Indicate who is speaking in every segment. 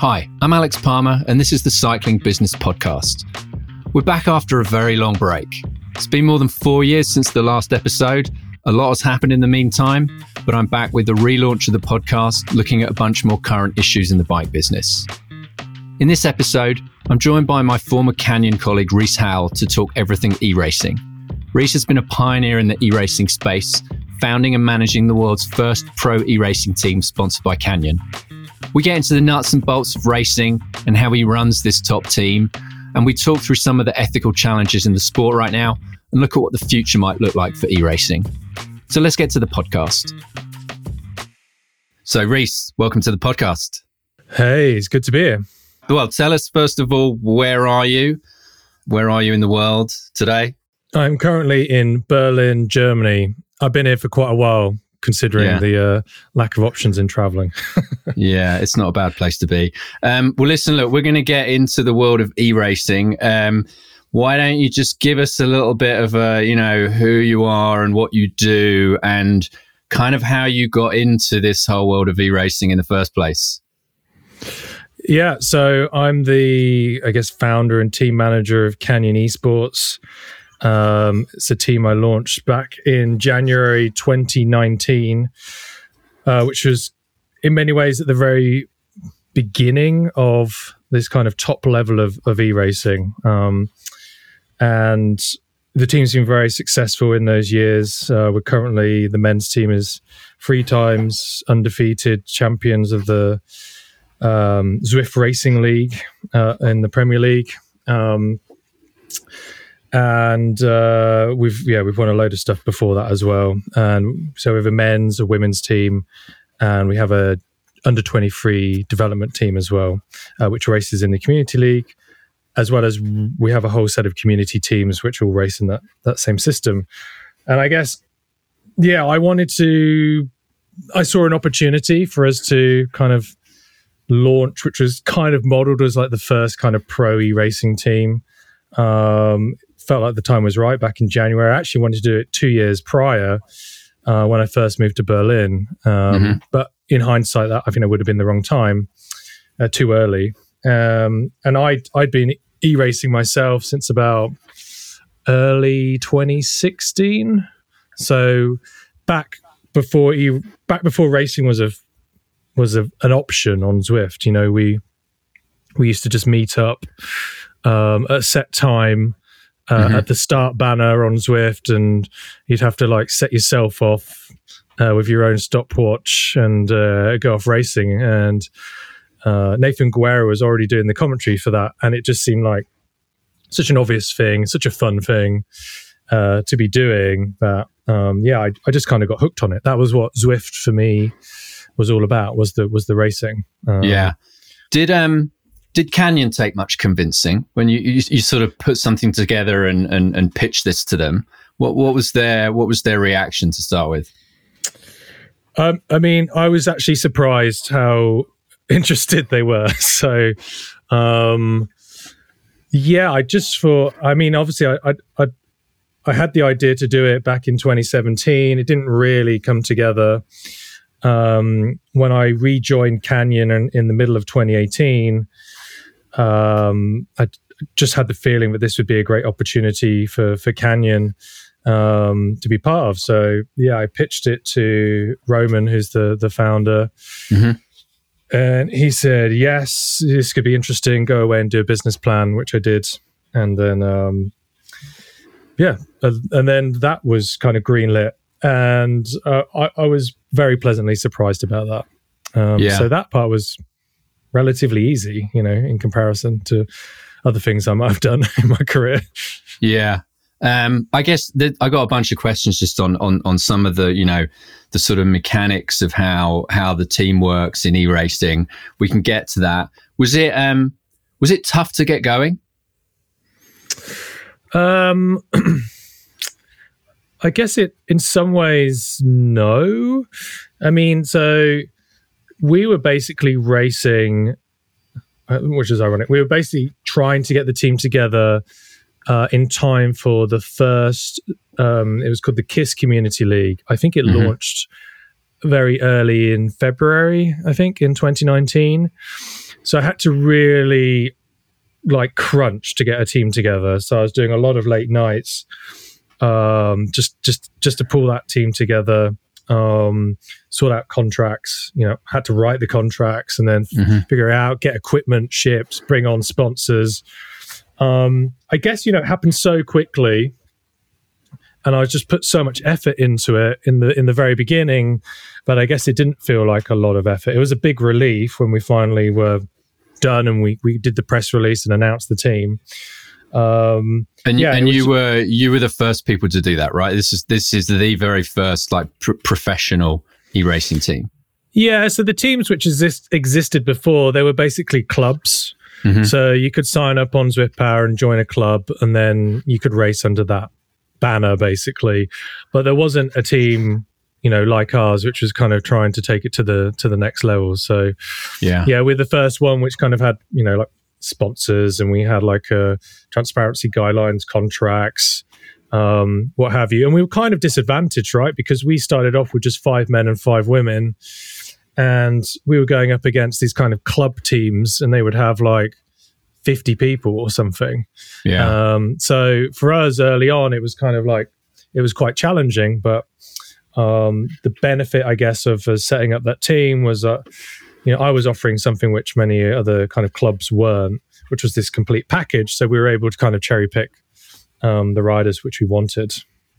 Speaker 1: Hi, I'm Alex Palmer, and this is the Cycling Business Podcast. We're back after a very long break. It's been more than four years since the last episode. A lot has happened in the meantime, but I'm back with the relaunch of the podcast, looking at a bunch more current issues in the bike business. In this episode, I'm joined by my former Canyon colleague Rhys Howell to talk everything e racing. Rhys has been a pioneer in the e racing space, founding and managing the world's first pro e racing team sponsored by Canyon. We get into the nuts and bolts of racing and how he runs this top team. And we talk through some of the ethical challenges in the sport right now and look at what the future might look like for e racing. So let's get to the podcast. So, Rhys, welcome to the podcast.
Speaker 2: Hey, it's good to be here.
Speaker 1: Well, tell us first of all, where are you? Where are you in the world today?
Speaker 2: I'm currently in Berlin, Germany. I've been here for quite a while, considering yeah. the uh, lack of options in traveling.
Speaker 1: yeah, it's not a bad place to be. Um, well, listen, look, we're going to get into the world of e racing. Um, why don't you just give us a little bit of a, you know, who you are and what you do and kind of how you got into this whole world of e racing in the first place?
Speaker 2: Yeah, so I'm the, I guess, founder and team manager of Canyon Esports. Um, it's a team I launched back in January 2019, uh, which was in many ways at the very beginning of this kind of top level of, of e racing. Um, and the team's been very successful in those years. Uh, we're currently, the men's team is three times undefeated champions of the um, Zwift Racing League uh, in the Premier League. Um, and uh, we've yeah we've won a load of stuff before that as well. And so we have a men's, a women's team, and we have a under twenty three development team as well, uh, which races in the community league, as well as we have a whole set of community teams which all race in that that same system. And I guess yeah, I wanted to. I saw an opportunity for us to kind of launch, which was kind of modeled as like the first kind of pro e racing team. Um, felt like the time was right back in January. I actually wanted to do it two years prior uh, when I first moved to Berlin. Um, mm-hmm. But in hindsight, that I think it would have been the wrong time, uh, too early. Um, and I'd, I'd been e racing myself since about early 2016. So back before e back before racing was a was a, an option on Zwift. You know, we we used to just meet up um, at a set time uh, mm-hmm. at the start banner on Zwift, and you'd have to like set yourself off uh, with your own stopwatch and uh, go off racing. And uh, Nathan Guerra was already doing the commentary for that, and it just seemed like such an obvious thing, such a fun thing uh, to be doing that. Um, yeah, I, I just kind of got hooked on it. That was what Zwift for me was all about. Was the was the racing?
Speaker 1: Um, yeah. Did um did Canyon take much convincing when you, you, you sort of put something together and, and and pitch this to them? What what was their what was their reaction to start with?
Speaker 2: Um, I mean, I was actually surprised how interested they were. So, um, yeah, I just thought. I mean, obviously, I, I I I had the idea to do it back in 2017. It didn't really come together um, when I rejoined Canyon in, in the middle of 2018 um, I just had the feeling that this would be a great opportunity for for Canyon um, to be part of. So yeah, I pitched it to Roman, who's the the founder. Mm-hmm. And he said, "Yes, this could be interesting. Go away and do a business plan," which I did. And then, um, yeah, and then that was kind of greenlit, and uh, I, I, was very pleasantly surprised about that. Um, yeah. So that part was relatively easy, you know, in comparison to other things I might have done in my career.
Speaker 1: Yeah. Um, I guess that I got a bunch of questions just on, on, on some of the, you know, the sort of mechanics of how, how the team works in e-racing. We can get to that. Was it, um, was it tough to get going?
Speaker 2: Um, I guess it, in some ways, no. I mean, so we were basically racing, uh, which is ironic. We were basically trying to get the team together uh, in time for the first. Um, it was called the Kiss Community League. I think it mm-hmm. launched very early in February. I think in 2019. so I had to really like crunch to get a team together. So I was doing a lot of late nights, um, just just just to pull that team together, um, sort out contracts. You know, had to write the contracts and then mm-hmm. figure out, get equipment shipped, bring on sponsors. Um, I guess you know it happened so quickly, and I just put so much effort into it in the in the very beginning. But I guess it didn't feel like a lot of effort. It was a big relief when we finally were done and we we did the press release and announced the team.
Speaker 1: Um, and yeah, and was, you were you were the first people to do that, right? This is this is the very first like pr- professional e racing team.
Speaker 2: Yeah, so the teams which exist, existed before, they were basically clubs. Mm-hmm. So you could sign up on Zwift Power and join a club, and then you could race under that banner, basically. But there wasn't a team you know like ours which was kind of trying to take it to the to the next level so yeah yeah we're the first one which kind of had you know like sponsors and we had like a transparency guidelines contracts um what have you. And we were kind of disadvantaged right? Because we started off with just five men and five women and we were going up against these kind of club teams and they would have like 50 people or something. Yeah. Um so for us early on it was kind of like it was quite challenging but um, the benefit, I guess, of uh, setting up that team was that you know I was offering something which many other kind of clubs weren't, which was this complete package. So we were able to kind of cherry pick um, the riders which we wanted.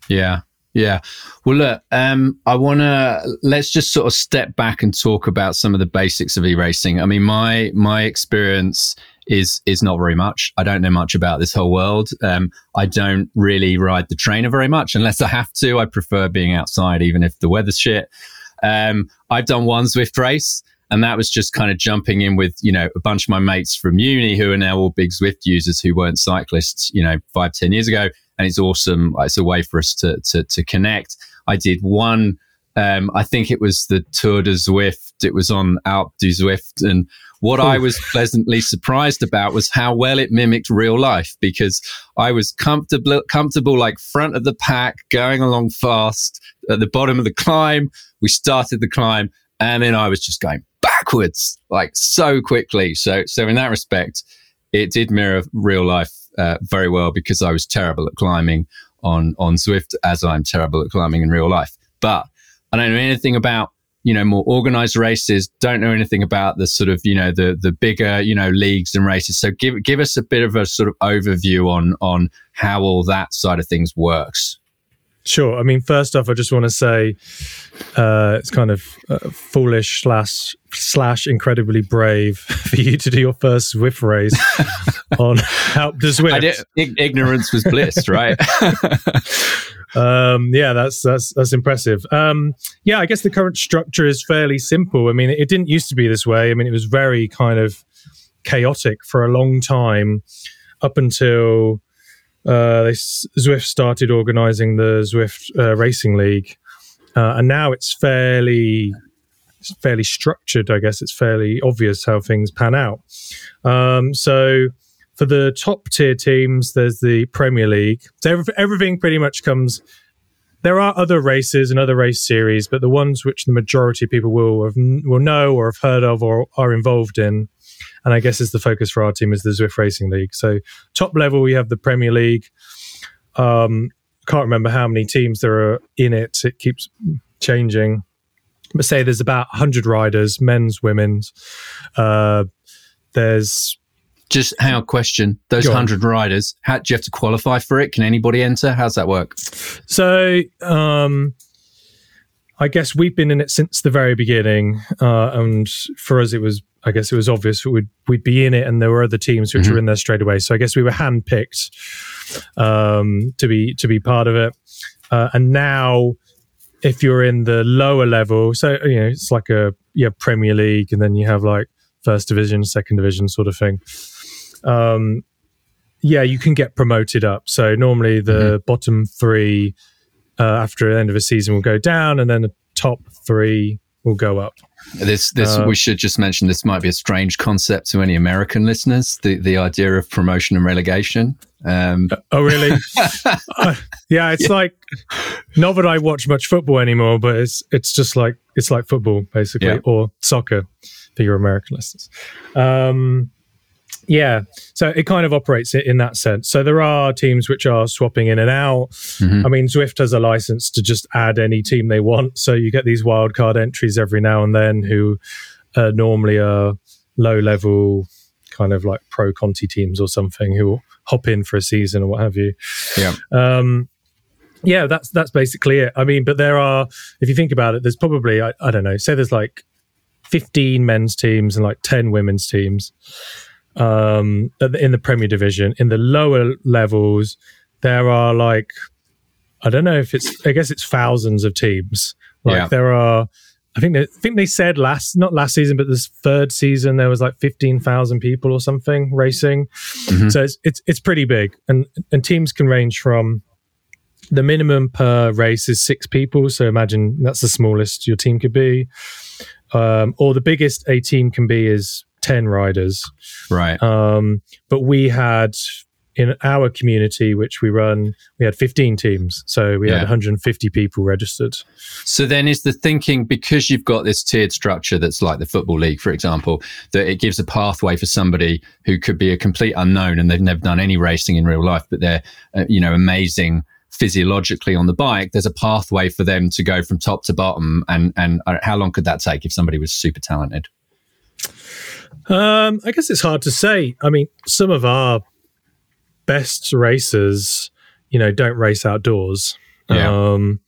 Speaker 1: Yeah, yeah. Well, look, um, I want to let's just sort of step back and talk about some of the basics of e-racing. I mean, my my experience is is not very much. I don't know much about this whole world. Um, I don't really ride the trainer very much unless I have to. I prefer being outside, even if the weather's shit. Um, I've done one Zwift race, and that was just kind of jumping in with you know a bunch of my mates from uni who are now all big Zwift users who weren't cyclists, you know, five ten years ago, and it's awesome. It's a way for us to to, to connect. I did one. Um, I think it was the Tour de Zwift. It was on Alpe du Zwift, and what I was pleasantly surprised about was how well it mimicked real life because I was comfortable, comfortable like front of the pack, going along fast at the bottom of the climb. We started the climb and then I was just going backwards like so quickly. So, so in that respect, it did mirror real life uh, very well because I was terrible at climbing on, on Zwift as I'm terrible at climbing in real life. But I don't know anything about you know, more organized races, don't know anything about the sort of, you know, the, the bigger, you know, leagues and races. So give, give us a bit of a sort of overview on, on how all that side of things works.
Speaker 2: Sure. I mean, first off, I just want to say uh, it's kind of uh, foolish slash slash incredibly brave for you to do your first Zwift race on Alpe du Zwift.
Speaker 1: ignorance was bliss, right?
Speaker 2: um, yeah, that's that's that's impressive. Um, yeah, I guess the current structure is fairly simple. I mean, it didn't used to be this way. I mean, it was very kind of chaotic for a long time, up until uh, they, Zwift started organizing the Zwift uh, Racing League, uh, and now it's fairly it's fairly structured. I guess it's fairly obvious how things pan out. Um, so for the top tier teams, there's the Premier League. So everything pretty much comes. There are other races and other race series, but the ones which the majority of people will have, will know or have heard of or are involved in, and I guess is the focus for our team is the Zwift Racing League. So top level, we have the Premier League. Um, can't remember how many teams there are in it. It keeps changing. But say there's about 100 riders, men's, women's. Uh, there's
Speaker 1: just how question those hundred riders. How do you have to qualify for it? Can anybody enter? How's that work?
Speaker 2: So, um, I guess we've been in it since the very beginning, uh, and for us, it was I guess it was obvious we'd we'd be in it, and there were other teams which mm-hmm. were in there straight away. So I guess we were handpicked um, to be to be part of it, uh, and now if you're in the lower level, so you know it's like a yeah Premier League, and then you have like first division, second division sort of thing um, yeah, you can get promoted up. So normally the mm-hmm. bottom three uh, after the end of a season will go down, and then the top three will go up.
Speaker 1: This, this, uh, we should just mention this might be a strange concept to any American listeners. The the idea of promotion and relegation.
Speaker 2: Um, oh, really? uh, yeah, it's yeah. like not that I watch much football anymore, but it's it's just like it's like football basically, yeah. or soccer for your American listeners. Um, yeah, so it kind of operates in that sense. So there are teams which are swapping in and out. Mm-hmm. I mean, Zwift has a license to just add any team they want, so you get these wildcard entries every now and then who uh, normally are low level, kind of like pro Conti teams or something who hop in for a season or what have you.
Speaker 1: Yeah. Um,
Speaker 2: yeah, that's that's basically it. I mean, but there are, if you think about it, there's probably I, I don't know, say there's like 15 men's teams and like 10 women's teams um, in the Premier Division. In the lower levels, there are like I don't know if it's I guess it's thousands of teams. Like yeah. there are. I think they, I think they said last not last season, but this third season there was like fifteen thousand people or something racing. Mm-hmm. So it's it's it's pretty big, and and teams can range from the minimum per race is six people. So imagine that's the smallest your team could be, um, or the biggest a team can be is 10 riders.
Speaker 1: Right.
Speaker 2: Um, but we had in our community, which we run, we had 15 teams. So we yeah. had 150 people registered.
Speaker 1: So then is the thinking because you've got this tiered structure that's like the Football League, for example, that it gives a pathway for somebody who could be a complete unknown and they've never done any racing in real life, but they're, uh, you know, amazing physiologically on the bike, there's a pathway for them to go from top to bottom. And, and uh, how long could that take if somebody was super talented?
Speaker 2: Um, I guess it's hard to say. I mean, some of our best racers, you know, don't race outdoors. Yeah. Um,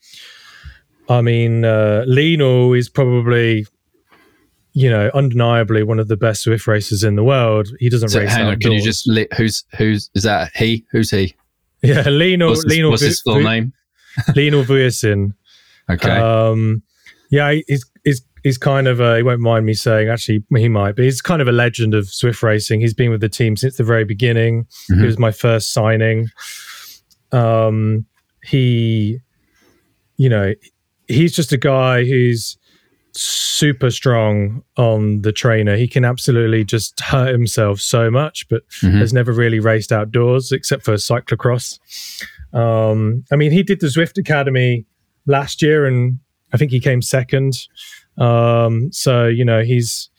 Speaker 2: I mean, uh, Lino is probably, you know, undeniably one of the best Zwift racers in the world. He doesn't so race hang outdoors. On,
Speaker 1: can you just li- who's who's is that he? Who's he?
Speaker 2: Yeah, Lino.
Speaker 1: What's his,
Speaker 2: Lino.
Speaker 1: What's his full v- name?
Speaker 2: Lino Vujasin.
Speaker 1: Okay. Um,
Speaker 2: yeah, he's he's kind of a, he won't mind me saying actually he might but he's kind of a legend of Zwift racing. He's been with the team since the very beginning. Mm-hmm. he was my first signing. Um he you know he's just a guy who's super strong on the trainer. He can absolutely just hurt himself so much but mm-hmm. has never really raced outdoors except for cyclocross. Um i mean he did the zwift academy last year and i think he came second um, so you know he's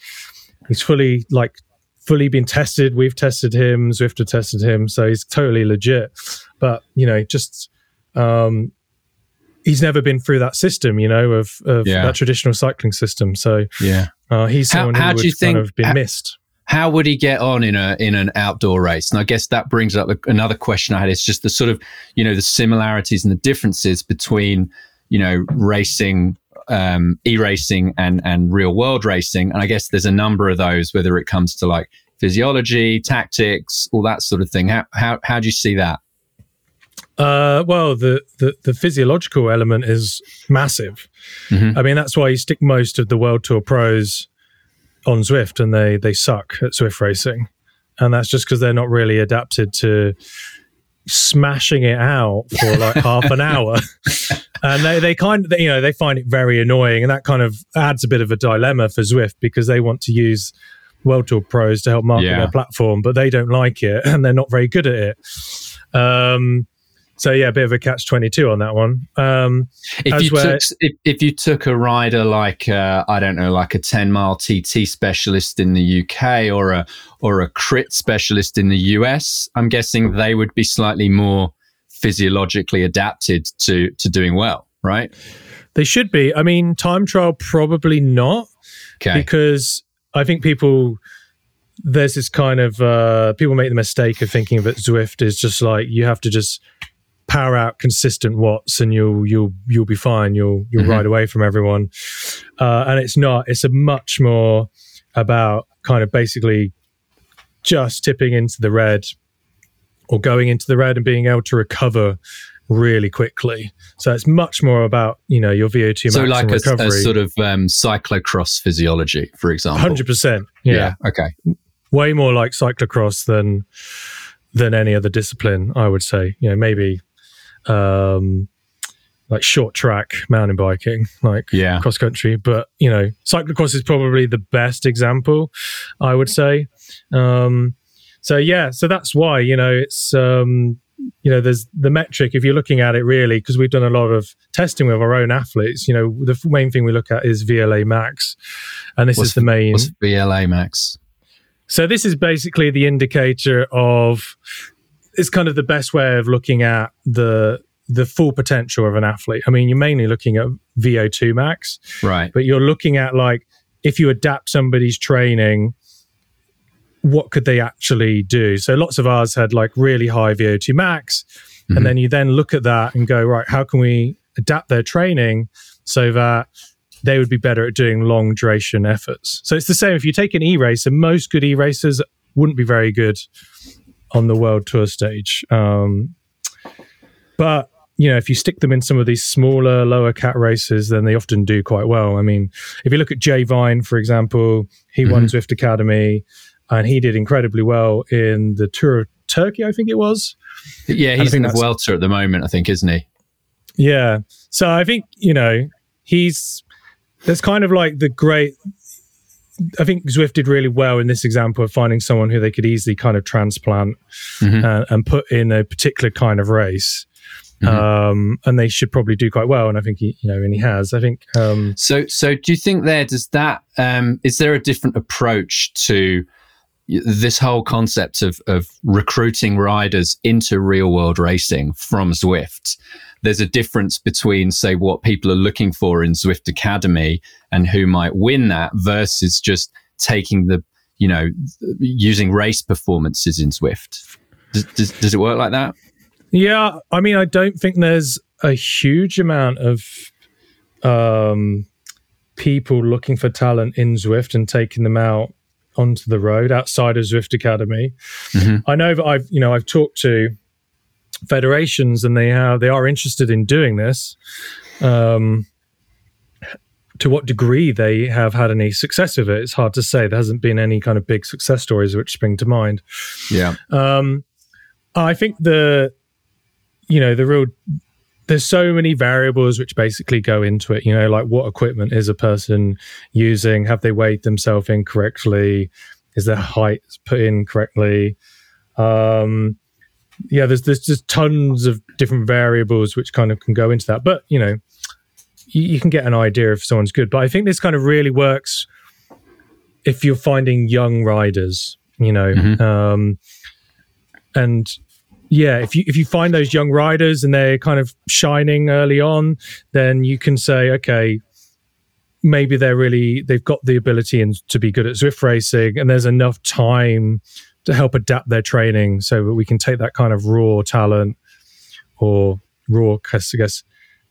Speaker 2: he's fully like fully been tested. We've tested him. Zwift have tested him, so he's totally legit. But you know, just um, he's never been through that system, you know, of, of yeah. that traditional cycling system. So
Speaker 1: yeah,
Speaker 2: uh, he's someone how, how who do you think, kind of been how, missed.
Speaker 1: How would he get on in a in an outdoor race? And I guess that brings up another question I had. It's just the sort of you know the similarities and the differences between you know racing um, e-racing and and real world racing, and I guess there's a number of those. Whether it comes to like physiology, tactics, all that sort of thing. How how how do you see that?
Speaker 2: Uh, well, the, the, the physiological element is massive. Mm-hmm. I mean, that's why you stick most of the World Tour pros on Zwift, and they they suck at Zwift racing, and that's just because they're not really adapted to smashing it out for like half an hour. and they, they kind of, you know, they find it very annoying. And that kind of adds a bit of a dilemma for Zwift because they want to use World Tour pros to help market yeah. their platform, but they don't like it and they're not very good at it. Um, so yeah, a bit of a catch twenty two on that one. Um,
Speaker 1: if you took if, if, you took a rider like uh, I don't know, like a ten mile TT specialist in the UK or a or a crit specialist in the US, I'm guessing they would be slightly more physiologically adapted to to doing well, right?
Speaker 2: They should be. I mean, time trial probably not, okay. because I think people there's this kind of uh, people make the mistake of thinking that Zwift is just like you have to just power out consistent watts and you'll you'll you'll be fine. You'll you'll mm-hmm. ride away from everyone. Uh, and it's not. It's a much more about kind of basically just tipping into the red or going into the red and being able to recover really quickly. So it's much more about you know your VO2
Speaker 1: so
Speaker 2: max
Speaker 1: like
Speaker 2: a, recovery. a
Speaker 1: sort of um, cyclocross physiology, for example.
Speaker 2: Hundred percent. Yeah.
Speaker 1: Okay.
Speaker 2: Way more like cyclocross than than any other discipline. I would say. You know, maybe um, like short track mountain biking, like
Speaker 1: Yeah.
Speaker 2: cross country. But you know, cyclocross is probably the best example, I would say. Um, so yeah, so that's why you know it's um, you know there's the metric if you're looking at it really because we've done a lot of testing with our own athletes. You know, the main thing we look at is VLA max, and this
Speaker 1: What's
Speaker 2: is the main.
Speaker 1: What's VLA max?
Speaker 2: So this is basically the indicator of it's kind of the best way of looking at the the full potential of an athlete. I mean, you're mainly looking at VO2 max,
Speaker 1: Right.
Speaker 2: but you're looking at like if you adapt somebody's training, what could they actually do? So lots of ours had like really high VO2 max,
Speaker 1: Mhm.
Speaker 2: and then you then look at that and go right, how can we adapt their training so that they would be better at doing long duration efforts. So it's the same if you take an e-racer, most good e-racers wouldn't be very good on the world tour stage. Um, but you know, if you stick them in some of these smaller, lower cat races, then they often do quite well. I mean, if you look at Jay Vine, for example, he won
Speaker 1: Mhm.
Speaker 2: Zwift Academy, and he did incredibly well in the Tour of Turkey, I think it was.
Speaker 1: Yeah, he's in the Vuelta at the moment, I think, isn't he?
Speaker 2: Yeah. So I think, you know, he's there's kind of like the great I think Zwift did really well in this example of finding someone who they could easily kind of transplant
Speaker 1: Mhm.
Speaker 2: uh, and put in a particular kind of race.
Speaker 1: Mhm.
Speaker 2: Um, and they should probably do quite well. And I think he, you know, and he has. I think, um,
Speaker 1: So, so do you think there does that? Um, is there a different approach to this whole concept of of recruiting riders into real world racing from Zwift? There's a difference between, say, what people are looking for in Zwift Academy and who might win that versus just taking the, you know, using race performances in Zwift. Does, does, does it work like that?
Speaker 2: yeah, I mean, I don't think there's a huge amount of um, people looking for talent in Zwift and taking them out onto the road outside of Zwift Academy.
Speaker 1: Mhm.
Speaker 2: I know that I've you know I've talked to federations and they have they are interested in doing this. Um, to what degree they have had any success with it, it's hard to say. There hasn't been any kind of big success stories which spring to mind.
Speaker 1: Yeah.
Speaker 2: Um, I think the, you know, the real, there's so many variables which basically go into it. You know, like what equipment is a person using? Have they weighed themselves in correctly? Is their height put in correctly? Um, yeah, there's there's just tons of different variables which kind of can go into that. But you know, you, you can get an idea if someone's good. But I think this kind of really works if you're finding young riders. You know,
Speaker 1: Mhm.
Speaker 2: um, and yeah, if you if you find those young riders and they're kind of shining early on, then you can say, okay, maybe they're really they've got the ability and to be good at Zwift racing, and there's enough time to help adapt their training so that we can take that kind of raw talent or raw, I guess,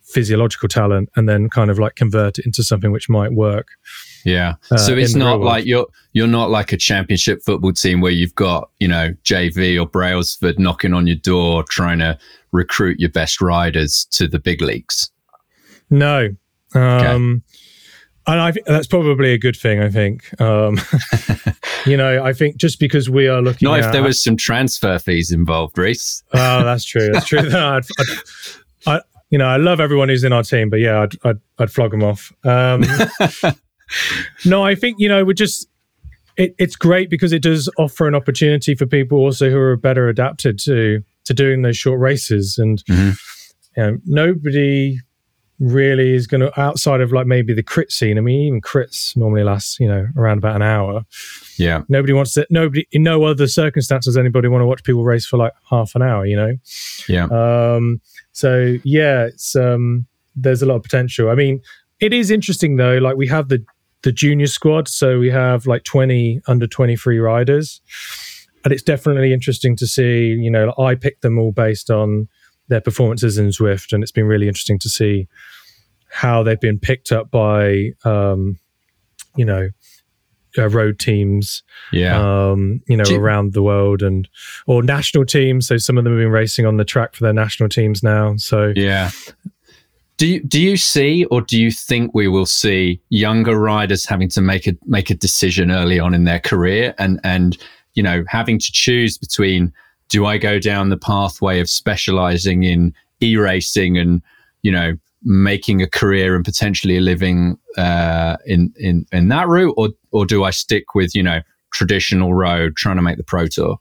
Speaker 2: physiological talent, and then kind of like convert it into something which might work.
Speaker 1: Yeah.
Speaker 2: uh,
Speaker 1: so it's not like you're you're not like a championship football team where you've got, you know, JV or Brailsford knocking on your door trying to recruit your best riders to the big leagues.
Speaker 2: No. Um, And I think that's probably a good thing. I think, um, you know, I think just because we are looking,
Speaker 1: Not
Speaker 2: at,
Speaker 1: if there was some transfer fees involved, Rhys.
Speaker 2: Oh, that's true. That's true. I'd, I'd, I, you know, I love everyone who's in our team, but yeah, I'd, I'd, I'd flog them off. Um, no, I think you know we're just. It, it's great because it does offer an opportunity for people also who are better adapted to to doing those short races, and
Speaker 1: Mhm.
Speaker 2: you know, nobody really is going to outside of like maybe the crit scene. I mean, even crits normally last you know around about an hour.
Speaker 1: Yeah.
Speaker 2: Nobody wants to. Nobody in no other circumstances anybody want to watch people race for like half an hour. You know.
Speaker 1: Yeah.
Speaker 2: Um, so yeah, it's um, there's a lot of potential. I mean, it is interesting though. Like we have the the junior squad, so we have like 20 under 23 riders, and it's definitely interesting to see. You know, I picked them all based on their performances in Zwift, and it's been really interesting to see how they've been picked up by, um, you know, uh, road teams
Speaker 1: Yeah.
Speaker 2: um, you know,
Speaker 1: you-
Speaker 2: around the world and or national teams. So some of them have been racing on the track for their national teams now. So
Speaker 1: Yeah. Do you do you see or do you think we will see younger riders having to make a make a decision early on in their career and and you know having to choose between do I go down the pathway of specializing in e-racing and you know making a career and potentially a living uh, in in in that route, or or do I stick with you know traditional road, trying to make the pro tour?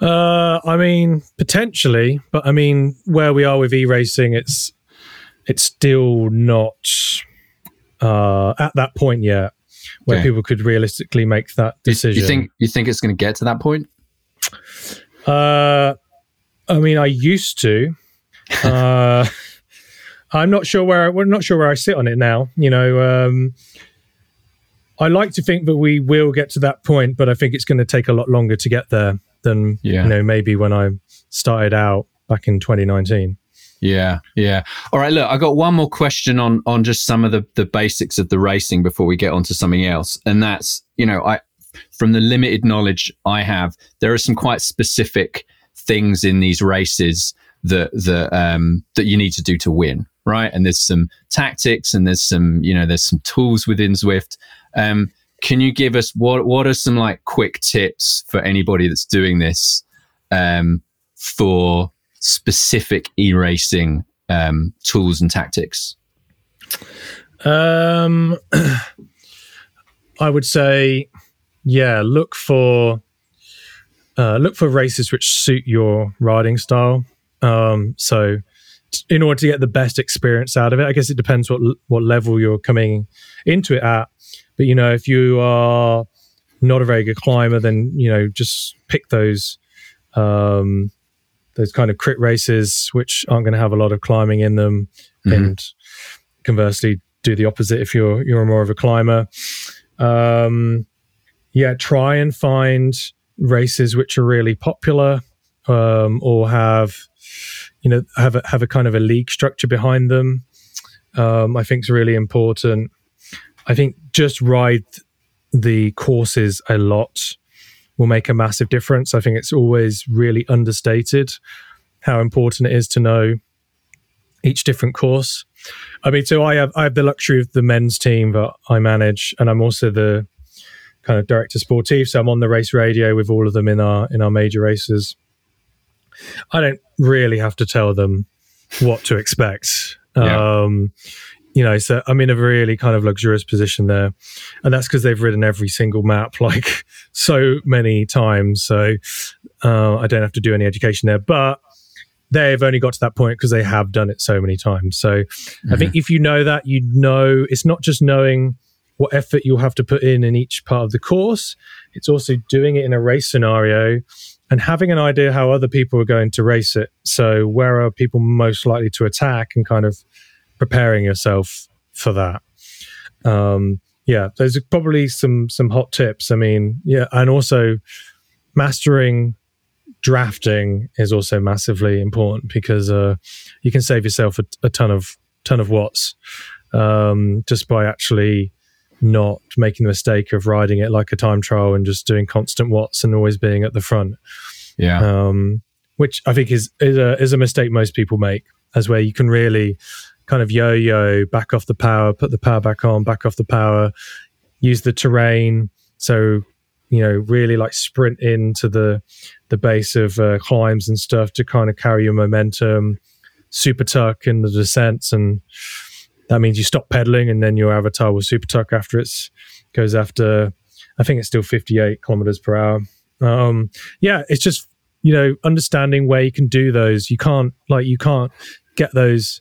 Speaker 2: Uh, I mean, potentially, but I mean, where we are with e racing, it's it's still not uh, at that point yet where okay. people could realistically make that decision.
Speaker 1: You, you think you think it's going to get to that point?
Speaker 2: Uh, I mean, I used to. Uh, I'm not sure where we're not sure where I sit on it now. You know, um, I like to think that we will get to that point, but I think it's going to take a lot longer to get there than yeah. you know maybe when I started out back in 2019.
Speaker 1: Yeah, yeah. All right, look, I got one more question on on just some of the the basics of the racing before we get on to something else, and that's you know I from the limited knowledge I have, there are some quite specific things in these races that that um, that you need to do to win, right? And there's some tactics and there's some you know there's some tools within Zwift. Um, can you give us what what are some like quick tips for anybody that's doing this um, for specific e-racing um, tools and tactics?
Speaker 2: Um, I would say, yeah, look for uh, look for races which suit your riding style. Um, so, in order to get the best experience out of it, I guess it depends what what level you're coming into it at. But you know, if you are not a very good climber, then you know just pick those um, those kind of crit races which aren't going to have a lot of climbing in them, mm-hmm. and conversely, do the opposite if you're you're more of a climber. Um, yeah, try and find races which are really popular um, or have you know have a, have a kind of a league structure behind them. Um, I think is really important. I think just ride the courses a lot will make a massive difference. I think it's always really understated how important it is to know each different course. I mean, so I have I have the luxury of the men's team that I manage, and I'm also the kind of director sportive. So I'm on the race radio with all of them in our in our major races. I don't really have to tell them what to expect. Yeah. Um, you know, so I'm in a really kind of luxurious position there, and that's because they've ridden every single map like so many times. So uh, I don't have to do any education there, but they've only got to that point because they have done it so many times. So mm-hmm. I think if you know that, you know it's not just knowing what effort you'll have to put in in each part of the course. It's also doing it in a race scenario and having an idea how other people are going to race it. So, where are people most likely to attack and kind of preparing yourself for that. Um, yeah, there's probably some some hot tips. I mean, yeah, and also mastering drafting is also massively important because uh, you can save yourself a, a ton of ton of watts um, just by actually not making the mistake of riding it like a time trial and just doing constant watts and always being at the front.
Speaker 1: Yeah.
Speaker 2: Um, which I think is is a is a mistake most people make, as where you can really kind of yo-yo, back off the power, put the power back on, back off the power, use the terrain. So you know, really like sprint into the the base of uh, climbs and stuff to kind of carry your momentum. Super tuck in the descents and that means you stop pedaling and then your avatar will super tuck after it goes after i think it's still 58 kilometers per hour. Um, yeah it's just you know understanding where you can do those. You can't like you can't get those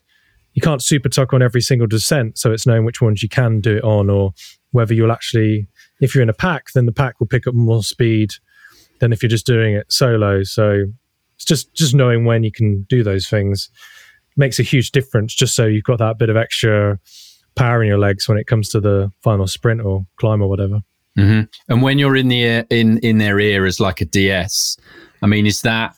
Speaker 2: you can't super tuck on every single descent so it's knowing which ones you can do it on or whether you'll actually if you're in a pack then the pack will pick up more speed than if you're just doing it solo. So it's just just knowing when you can do those things makes a huge difference just so you've got that bit of extra power in your legs when it comes to the final sprint or climb or whatever.
Speaker 1: Mm-hmm. And when you're in the in in their ear as like a DS, I mean, is that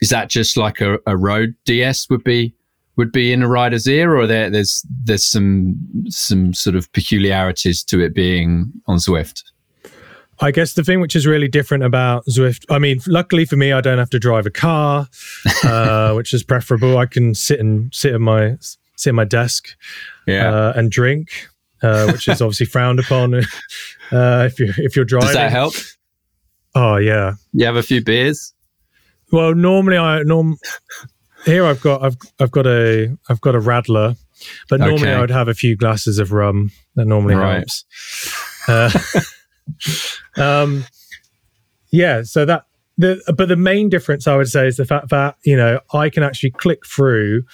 Speaker 1: is that just like a, a road DS would be would be in a rider's ear, or there, there's there's some some sort of peculiarities to it being on Zwift?
Speaker 2: I guess the thing which is really different about Zwift, I mean, luckily for me, I don't have to drive a car, uh, which is preferable. I can sit and sit at my sit at my desk, yeah. uh, and drink, uh, which is obviously frowned upon uh, if you if you're driving. Does
Speaker 1: that help?
Speaker 2: Oh yeah.
Speaker 1: You have a few beers.
Speaker 2: Well, normally I norm here I've got I've I've got a I've got a Radler, but normally
Speaker 1: Okay.
Speaker 2: I would have a few glasses of rum. That normally
Speaker 1: Right.
Speaker 2: helps. Um, yeah. So that the but the main difference I would say is the fact that you know I can actually click through,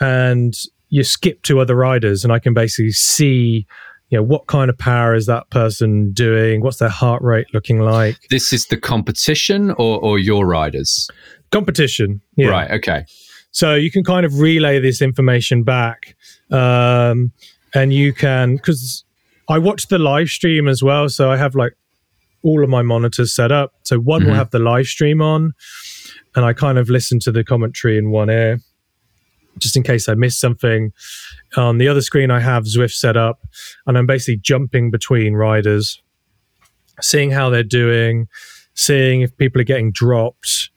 Speaker 2: and you skip to other riders, and I can basically see. You know what kind of power is that person doing? What's their heart rate looking like?
Speaker 1: This is the competition or, or your riders?
Speaker 2: Competition, yeah.
Speaker 1: Right. Okay.
Speaker 2: So you can kind of relay this information back, um, and you can because I watch the live stream as well. So I have like all of my monitors set up. So one will
Speaker 1: Mhm.
Speaker 2: have the live stream on, and I kind of listen to the commentary in one ear, just in case I miss something. On the other screen, I have Zwift set up, and I'm basically jumping between riders, seeing how they're doing, seeing if people are getting dropped,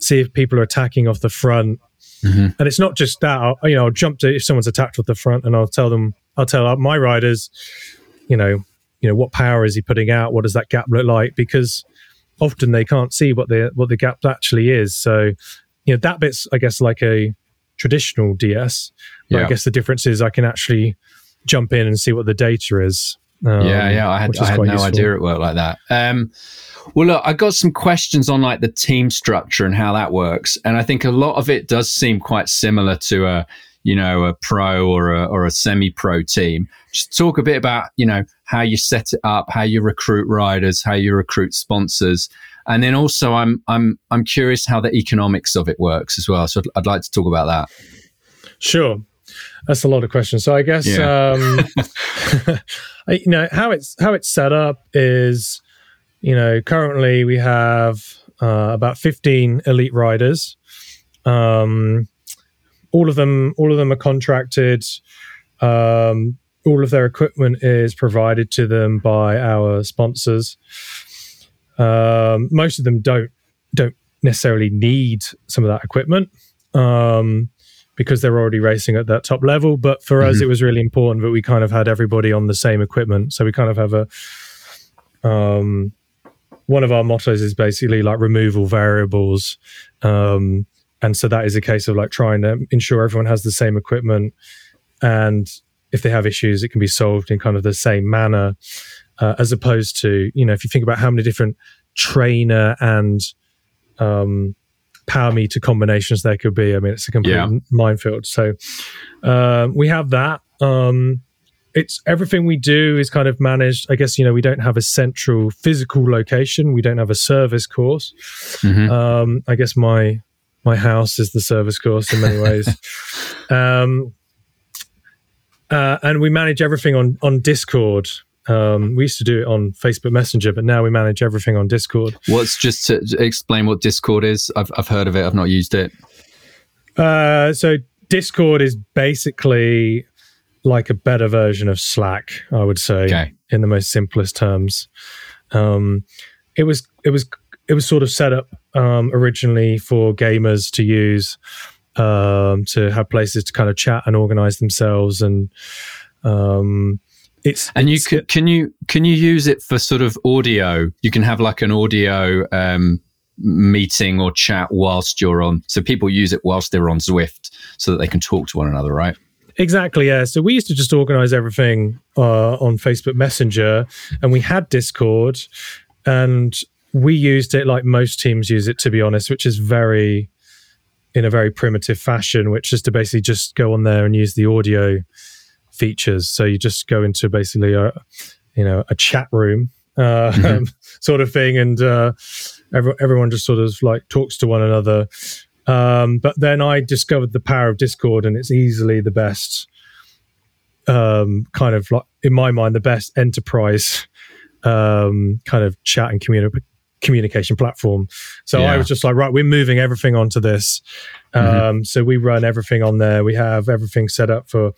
Speaker 2: see if people are attacking off the front.
Speaker 1: Mhm.
Speaker 2: And it's not just that. I'll, you know, I'll jump to if someone's attacked off the front, and I'll tell them, I'll tell my riders, you know, you know, what power is he putting out? What does that gap look like? Because often they can't see what the what the gap actually is. So, you know, that bit's I guess like a traditional DS. But
Speaker 1: Yeah.
Speaker 2: I guess the difference is I can actually jump in and see what the data is. Um,
Speaker 1: yeah, yeah. I had, I had no
Speaker 2: useful.
Speaker 1: idea it worked like that. Um, well, look, I got some questions on like the team structure and how that works, and I think a lot of it does seem quite similar to a, you know, a pro or a or a semi-pro team. Just talk a bit about you know how you set it up, how you recruit riders, how you recruit sponsors, and then also I'm I'm I'm curious how the economics of it works as well. So I'd, I'd like to talk about that.
Speaker 2: Sure. That's a lot of questions. So I guess
Speaker 1: Yeah.
Speaker 2: um, I- you know how it's how it's set up is you know currently we have uh, about 15 elite riders. Um, all of them all of them are contracted. Um, all of their equipment is provided to them by our sponsors. Um, most of them don't don't necessarily need some of that equipment. Um, because they're already racing at that top level. But for us,
Speaker 1: Mhm.
Speaker 2: it was really important that we kind of had everybody on the same equipment. So we kind of have a, um, one of our mottos is basically like removal variables. Um, and so that is a case of like trying to ensure everyone has the same equipment. And if they have issues, it can be solved in kind of the same manner, uh, as opposed to, you know, if you think about how many different trainer and, um, power meter combinations there could be. I mean, it's a complete
Speaker 1: Yeah.
Speaker 2: minefield. So um, we have that. Um, it's everything we do is kind of managed. I guess you know we don't have a central physical location. We don't have a service course.
Speaker 1: Mhm.
Speaker 2: Um, I guess my my house is the service course in many ways. um, uh, and we manage everything on on Discord. Um, we used to do it on Facebook Messenger, but now we manage everything on Discord.
Speaker 1: What's just to explain what Discord is? I've I've heard of it. I've not used it.
Speaker 2: Uh, so Discord is basically like a better version of Slack, I would say,
Speaker 1: Okay.
Speaker 2: in the most simplest terms. Um, it was it was it was sort of set up um, originally for gamers to use um, to have places to kind of chat and organize themselves and um, it's
Speaker 1: And you
Speaker 2: it's-
Speaker 1: can can you can you use it for sort of audio? You can have like an audio um, meeting or chat whilst you're on. So people use it whilst they're on Zwift, so that they can talk to one another, right?
Speaker 2: Exactly, yeah. So we used to just organize everything uh, on Facebook Messenger, and we had Discord, and we used it like most teams use it, to be honest, which is very in a very primitive fashion, which is to basically just go on there and use the audio features. So you just go into basically a you know a chat room uh,
Speaker 1: Mhm.
Speaker 2: sort of thing, and uh, every, everyone just sort of like talks to one another. Um, but then I discovered the power of Discord, and it's easily the best, um, kind of like in my mind, the best enterprise um, kind of chat and communi- communication platform. So I was just like, right, we're moving everything onto this.
Speaker 1: Mhm.
Speaker 2: Um, so we run everything on there. We have everything set up for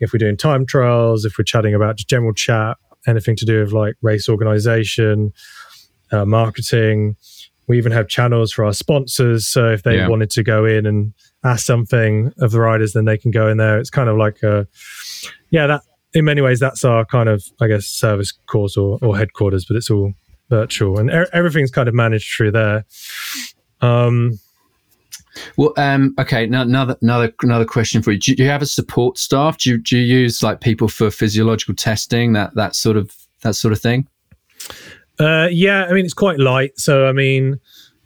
Speaker 2: if we're doing time trials, if we're chatting about just general chat, anything to do with like race organization, uh, marketing. We even have channels for our sponsors. So if they
Speaker 1: Yeah.
Speaker 2: wanted to go in and ask something of the riders, then they can go in there. It's kind of like a, yeah, that in many ways, that's our kind of, I guess, service course or, or headquarters, but it's all virtual and er- everything's kind of managed through there. Um,
Speaker 1: Well, um, okay. Now, another another another question for you. Do you have a support staff? Do you, do you use like people for physiological testing that that sort of that sort of thing?
Speaker 2: Uh, yeah, I mean it's quite light. So I mean,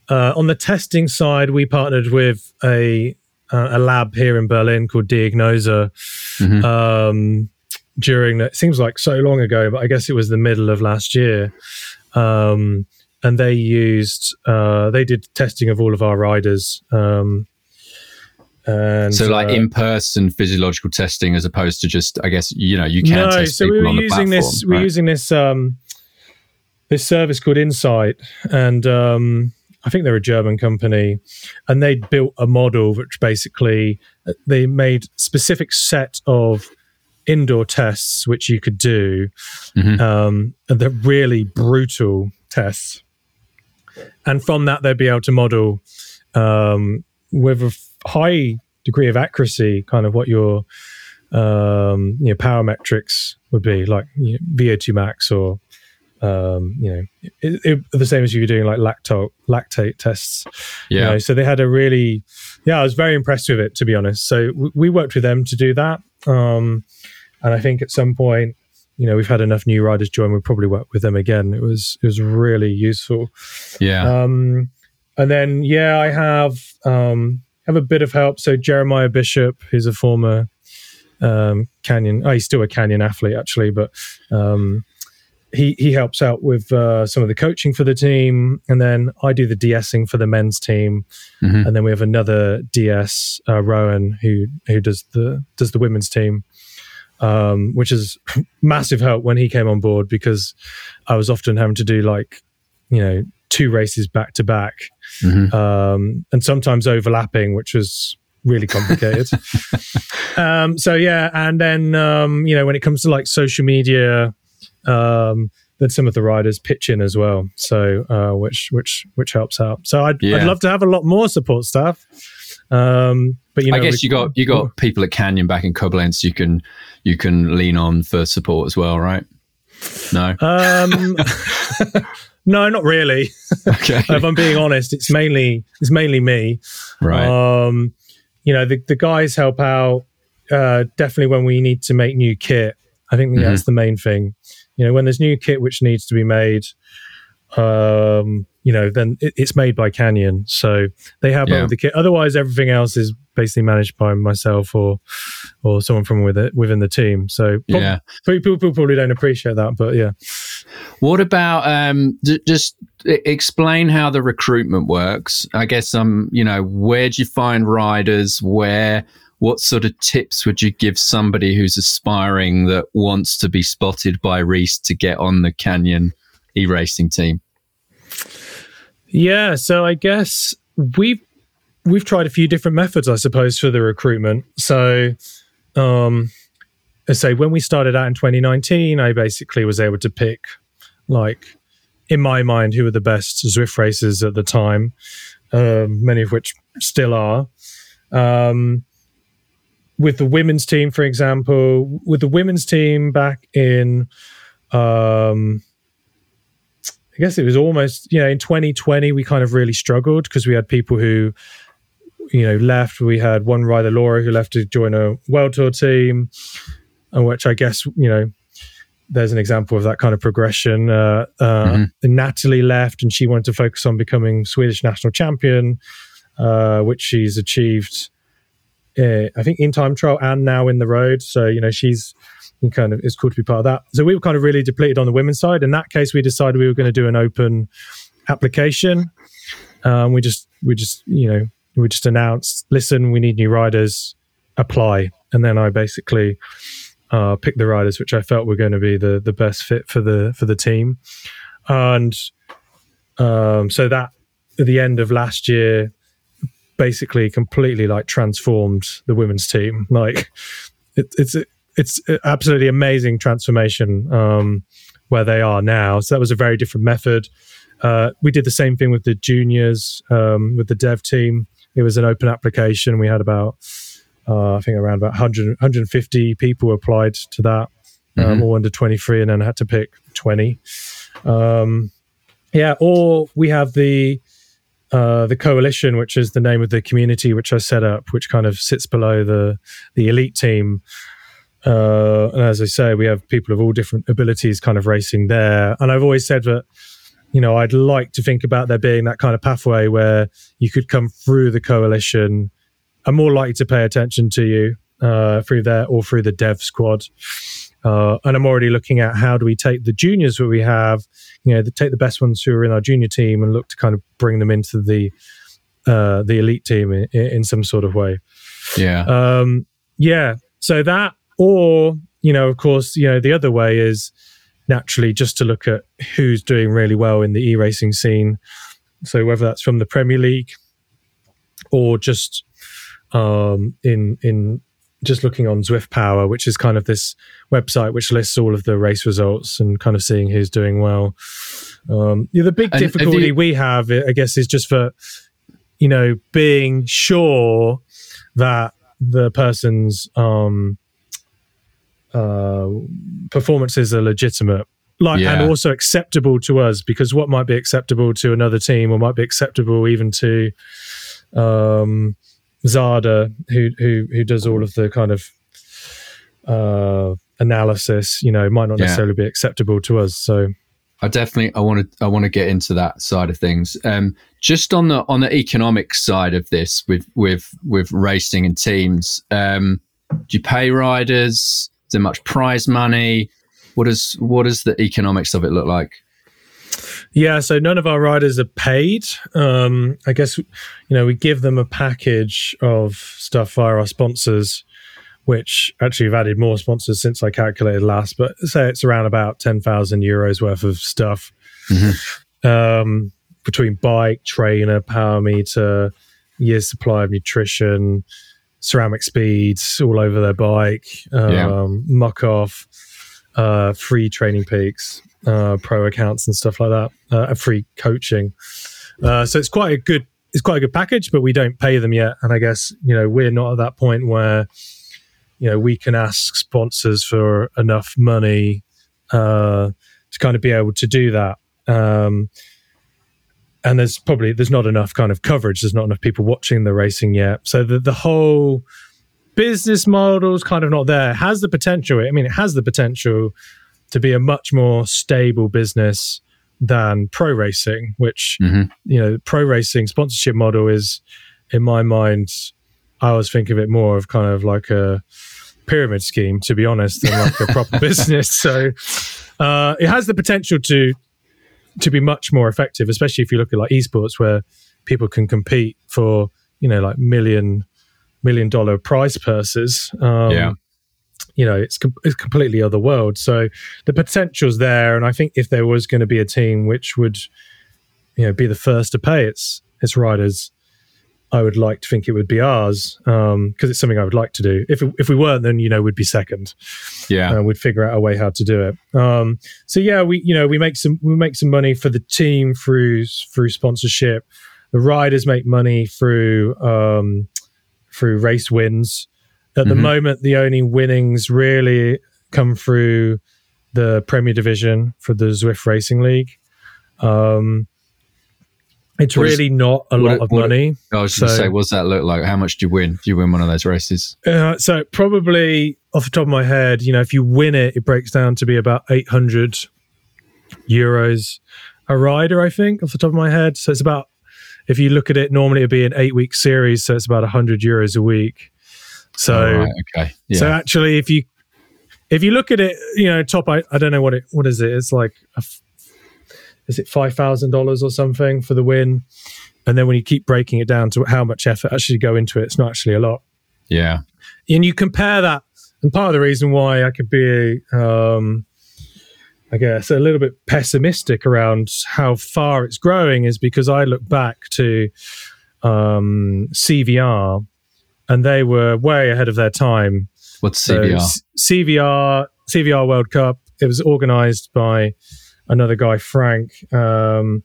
Speaker 2: uh, on the testing side, we partnered with a uh, a lab here in Berlin called Diagnosa. Mm-hmm. Um, during that, it seems like so long ago, but I guess it was the middle of last year. Um, and they used uh, they did testing of all of our riders. Um,
Speaker 1: and, so like uh, in person physiological testing as opposed to just I guess you know you can no, test so
Speaker 2: we
Speaker 1: were
Speaker 2: using
Speaker 1: platform,
Speaker 2: this
Speaker 1: right?
Speaker 2: we're using this um, this service called INSCYD and um, I think they're a German company and they built a model which basically uh, they made specific set of indoor tests which you could do mm-hmm. um, they're really brutal tests and from that they'd be able to model um, with a high degree of accuracy kind of what your um, you know power metrics would be like you know, VO2 max or um, you know it, it, the same as you were doing like lactate lactate tests.
Speaker 1: Yeah.
Speaker 2: you know? so they had a really yeah I was very impressed with it to be honest. So w- we worked with them to do that um, and I think at some point you know we've had enough new riders join we'll probably work with them again. It was it was really useful.
Speaker 1: Yeah.
Speaker 2: Um and then yeah i have um have a bit of help. So jeremiah bishop who's a former um canyon oh he's still a canyon athlete actually but um he he helps out with uh, some of the coaching for the team, and then I do the DSing for the men's team, mm-hmm. and then we have another DS uh, Rowan who who does the does the women's team um, which is massive help when he came on board because I was often having to do like, you know, two races back to back, mm-hmm. um, and sometimes overlapping, which was really complicated. um, so yeah, and then um, you know when it comes to like social media, um, then some of the riders pitch in as well, so uh, which which which helps out. So I'd, yeah. I'd love to have a lot more support staff. Um, but you know,
Speaker 1: I guess you got you got people at Canyon back in Koblenz you can you can lean on for support as well, right? No.
Speaker 2: Um, no, not really. Okay. if I'm being honest, it's mainly it's mainly me.
Speaker 1: Right.
Speaker 2: Um, you know, the the guys help out uh, definitely when we need to make new kit. I think mm-hmm. that's the main thing. You know, when there's new kit which needs to be made, um, you know, then it, it's made by Canyon. So they have yeah. the kit. Otherwise, everything else is basically managed by myself or or someone from with it, within the team. So
Speaker 1: yeah,
Speaker 2: people, people probably don't appreciate that, but yeah.
Speaker 1: What about um, d- just explain how the recruitment works? I guess um, you know, where do you find riders? Where what sort of tips would you give somebody who's aspiring that wants to be spotted by Rhys to get on the Canyon e-racing team?
Speaker 2: Yeah, so I guess we've we've tried a few different methods, I suppose, for the recruitment. So, um, say when we started out in 2019, I basically was able to pick, like, in my mind, who were the best Zwift racers at the time, um, many of which still are. Um, with the women's team, for example, with the women's team back in um, I guess it was almost, you know, in 2020, we kind of really struggled because we had people who, you know, left. We had one rider, Laura, who left to join a World Tour team, and which I guess, you know, there's an example of that kind of progression. Uh, uh, mm-hmm. Natalie left and she wanted to focus on becoming Swedish national champion, uh, which she's achieved, uh, I think, in time trial and now in the road. So, you know, she's kind of it's cool to be part of that. So we were kind of really depleted on the women's side. In that case, we decided we were going to do an open application. Um, we just we just you know we just announced, listen, we need new riders, apply, and then I basically uh, picked the riders which I felt were going to be the the best fit for the for the team, and um, so that at the end of last year basically completely like transformed the women's team like it, it's it's absolutely amazing transformation um, where they are now. So that was a very different method. Uh, we did the same thing with the juniors um, with the dev team. It was an open application. We had about uh, I think around about 100, 150 people applied to that, um, mm-hmm. all under 23, and then had to pick 20. Um, yeah, or we have the uh, the coalition, which is the name of the community which I set up, which kind of sits below the the elite team. Uh, and as I say, we have people of all different abilities kind of racing there. And I've always said that, you know, I'd like to think about there being that kind of pathway where you could come through the coalition. I'm more likely to pay attention to you uh, through there or through the dev squad. Uh, and I'm already looking at how do we take the juniors that we have, you know, the, take the best ones who are in our junior team and look to kind of bring them into the uh, the elite team in, in, some sort of way.
Speaker 1: Yeah.
Speaker 2: Um, yeah. So that, or you know, of course, you know, the other way is naturally just to look at who's doing really well in the e-racing scene. So whether that's from the Premier League or just um, in in just looking on Zwift Power, which is kind of this website which lists all of the race results and kind of seeing who's doing well. Um, yeah, the big and difficulty you- we have, I guess, is just for you know being sure that the person's um, uh, performances are legitimate. Like yeah. and also acceptable to us because what might be acceptable to another team or might be acceptable even to um, Zada, who who who does all of the kind of uh, analysis, you know, might not necessarily yeah. be acceptable to us. So
Speaker 1: I definitely I want to I want to get into that side of things. Um, just on the on the economic side of this with with with racing and teams, um, do you pay riders? Is there much prize money? What does what does the economics of it look like?
Speaker 2: Yeah, so none of our riders are paid. Um, I guess you know we give them a package of stuff via our sponsors, which actually have added more sponsors since I calculated last. But say it's around about ten thousand euros worth of stuff mm-hmm. um, between bike, trainer, power meter, year's supply of nutrition, ceramic speeds all over their bike, um, yeah. Muc-Off, uh, free training peaks uh, pro accounts and stuff like that, uh, free coaching. Uh, so it's quite a good it's quite a good package, but we don't pay them yet. And I guess you know we're not at that point where you know we can ask sponsors for enough money uh, to kind of be able to do that. Um, and there's probably there's not enough kind of coverage. There's not enough people watching the racing yet. So the the whole business model is kind of not there. It has the potential. I mean, it has the potential to be a much more stable business than pro racing, which mm-hmm. you know, pro racing sponsorship model is, in my mind, I always think of it more of kind of like a pyramid scheme, to be honest, than like a proper business. So uh, it has the potential to to be much more effective, especially if you look at like esports, where people can compete for you know like million million dollar prize purses. Um, yeah you know it's, com- it's completely other world. So the potential's there and i think if there was going to be a team which would you know be the first to pay its its riders i would like to think it would be ours because um, it's something i would like to do. If, if we weren't then you know we'd be second.
Speaker 1: Yeah.
Speaker 2: Uh, we'd figure out a way how to do it. Um, so yeah we you know we make some we make some money for the team through through sponsorship. The riders make money through um, through race wins at mm-hmm. the moment, the only winnings really come through the Premier Division for the Zwift Racing League. Um, it's what really is, not a lot of what, money.
Speaker 1: I was so, going to say, what's that look like? How much do you win? Do you win one of those races?
Speaker 2: Uh, so probably off the top of my head, you know, if you win it, it breaks down to be about 800 euros a rider, I think, off the top of my head. So it's about, if you look at it, normally it'd be an eight week series. So it's about 100 euros a week. So right, okay, yeah. so actually, if you if you look at it, you know, top I, I don't know what it what is it? It's like a, is it five thousand dollars or something for the win, and then when you keep breaking it down to how much effort actually go into it, it's not actually a lot.
Speaker 1: Yeah,
Speaker 2: and you compare that, and part of the reason why I could be, um, I guess, a little bit pessimistic around how far it's growing is because I look back to um, CVR and they were way ahead of their time.
Speaker 1: What's CVR? So,
Speaker 2: CVR CVR World Cup. It was organised by another guy, Frank, um,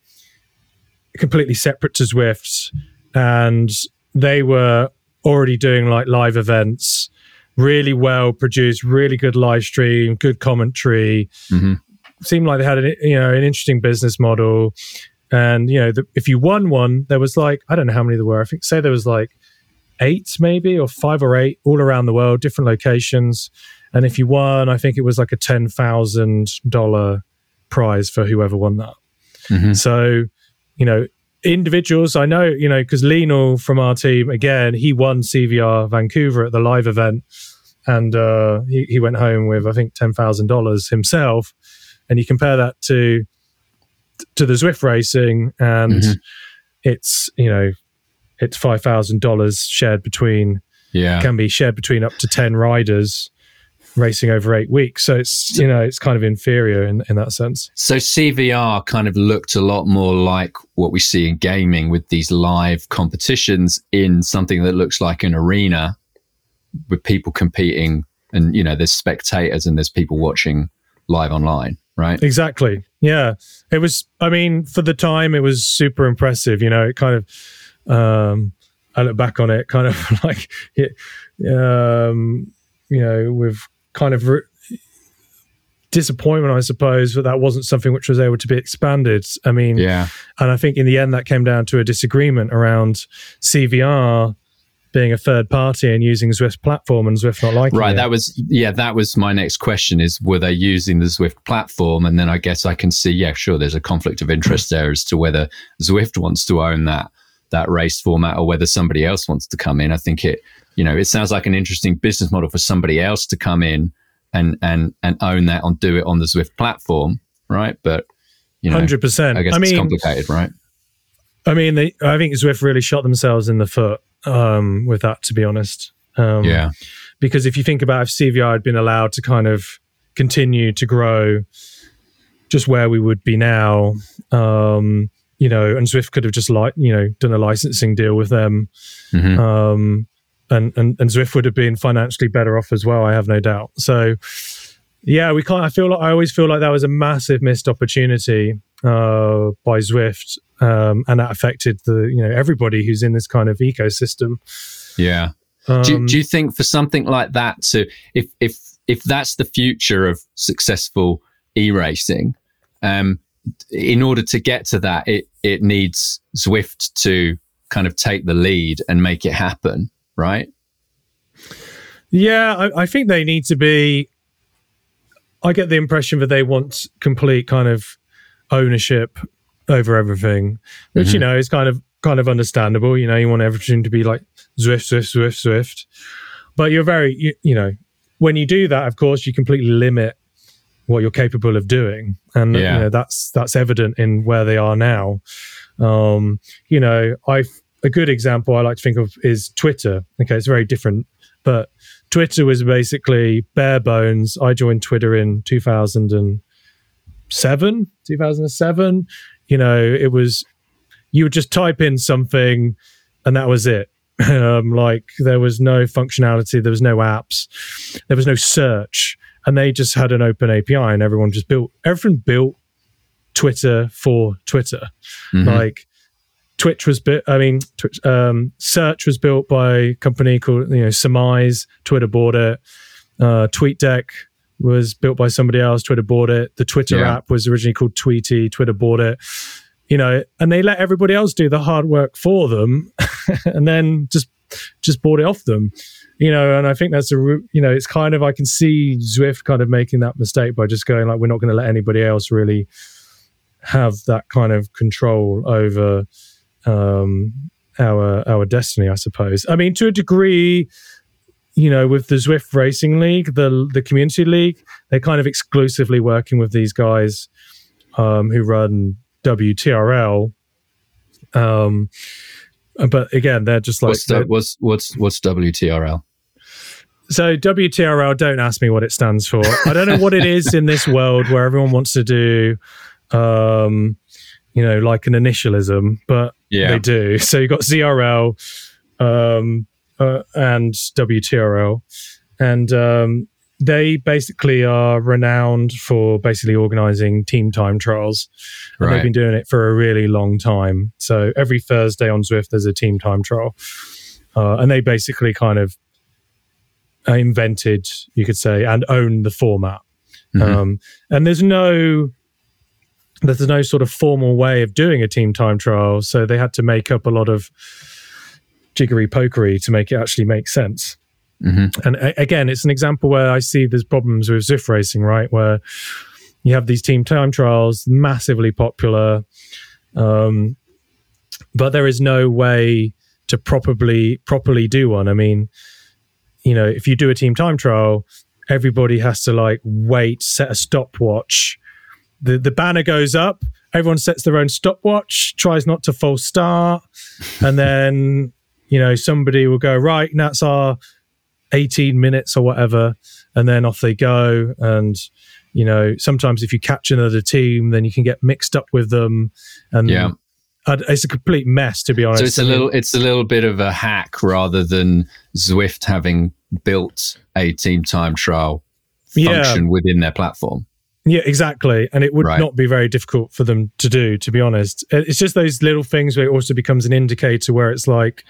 Speaker 2: completely separate to Zwift, and they were already doing like live events, really well produced, really good live stream, good commentary. Mm-hmm. Seemed like they had an you know an interesting business model. And you know, the, if you won one, there was like I don't know how many there were. I think say there was like eight, maybe or five or eight, all around the world, different locations. And if you won, I think it was like a ten thousand dollar prize for whoever won that. Mm-hmm. So, you know, individuals, I know, you know, because Lionel from our team, again, he won CVR Vancouver at the live event. And uh, he, he went home with, I think, $10,000 himself. And you compare that to to the Zwift racing, and mm-hmm. it's, you know, it's $5,000 shared between,
Speaker 1: yeah,
Speaker 2: can be shared between up to 10 riders racing over eight weeks. So it's you know it's kind of inferior in in that sense.
Speaker 1: So CVR kind of looked a lot more like what we see in gaming with these live competitions in something that looks like an arena with people competing, and you know there's spectators and there's people watching live online. Right.
Speaker 2: Exactly. Yeah. It was, I mean, for the time, it was super impressive. You know, it kind of, um, I look back on it kind of like, it, um, you know, with kind of re- disappointment, I suppose, that that wasn't something which was able to be expanded. I mean,
Speaker 1: yeah.
Speaker 2: And I think in the end, that came down to a disagreement around CVR being a third party and using Zwift platform and Zwift not liking
Speaker 1: right,
Speaker 2: it.
Speaker 1: that was yeah, that was my next question is were they using the Zwift platform? And then I guess I can see, yeah, sure, there's a conflict of interest there as to whether Zwift wants to own that that race format or whether somebody else wants to come in. I think it you know, it sounds like an interesting business model for somebody else to come in and and and own that and do it on the Zwift platform, right? But you know,
Speaker 2: hundred percent.
Speaker 1: I guess
Speaker 2: I
Speaker 1: it's
Speaker 2: mean,
Speaker 1: complicated, right?
Speaker 2: I mean, they, I think Zwift really shot themselves in the foot um, with that, to be honest. Um,
Speaker 1: yeah,
Speaker 2: because if you think about if CVR had been allowed to kind of continue to grow, just where we would be now, um, you know, and Zwift could have just like you know done a licensing deal with them. Mm-hmm. Um, and, and and Zwift would have been financially better off as well. I have no doubt. So, yeah, we can't. I feel like I always feel like that was a massive missed opportunity uh, by Zwift, um, and that affected the you know everybody who's in this kind of ecosystem.
Speaker 1: Yeah. Um, do, do you think for something like that to if if if that's the future of successful e-racing, um, in order to get to that, it it needs Zwift to kind of take the lead and make it happen right?
Speaker 2: Yeah, I, I think they need to be. I get the impression that they want complete kind of ownership over everything, which mm-hmm. you know is kind of kind of understandable. You know, you want everything to be like Zwift, Zwift, Zwift, Zwift. But you're very, you, you know, when you do that, of course, you completely limit what you're capable of doing, and yeah. you know that's that's evident in where they are now. Um, you know, I've a good example I like to think of is Twitter. Okay, it's very different, but Twitter was basically bare bones. I joined Twitter in 2007, 2007. You know, it was, you would just type in something and that was it. Um, like there was no functionality, there was no apps, there was no search, and they just had an open API and everyone just built, everyone built Twitter for Twitter. Mm-hmm. Like, Twitch was built. I mean, Twitch, um, Search was built by a company called you know Summize. Twitter bought it. Uh, TweetDeck was built by somebody else. Twitter bought it. The Twitter yeah. app was originally called Tweetie. Twitter bought it. You know, and they let everybody else do the hard work for them, and then just just bought it off them. You know, and I think that's a you know, it's kind of I can see Zwift kind of making that mistake by just going like, we're not going to let anybody else really have that kind of control over um, our our destiny, I suppose. I mean, to a degree, you know, with the Zwift Racing League, the the community league, they're kind of exclusively working with these guys um, who run WTRL. Um, but again, they're just like
Speaker 1: what's the, what's what's what's WTRL?
Speaker 2: So WTRL, don't ask me what it stands for. I don't know what it is in this world where everyone wants to do, um, you know, like an initialism, but yeah. they do. So you've got ZRL um, uh, and WTRL, and um, they basically are renowned for basically organizing team time trials. And right. they've been doing it for a really long time. So every Thursday on Zwift, there's a team time trial. Uh, and they basically kind of invented, you could say, and own the format. Mm-hmm. Um, and there's no there's no sort of formal way of doing a team time trial, so they had to make up a lot of jiggery pokery to make it actually make sense. Mm-hmm. And a- again, it's an example where I see there's problems with Zwift racing, right? Where you have these team time trials, massively popular, um, but there is no way to properly properly do one. I mean, you know, if you do a team time trial, everybody has to like wait, set a stopwatch. The the banner goes up, everyone sets their own stopwatch, tries not to false start, and then you know somebody will go right. and That's our 18 minutes or whatever, and then off they go. And you know, sometimes if you catch another team, then you can get mixed up with them, and
Speaker 1: yeah.
Speaker 2: It's a complete mess, to be honest.
Speaker 1: So it's a little, it's a little bit of a hack rather than Zwift having built a team time trial function yeah. within their platform.
Speaker 2: Yeah, exactly. And it would right. not be very difficult for them to do, to be honest. Uh, it's just those little things where it also becomes an indicator where it's like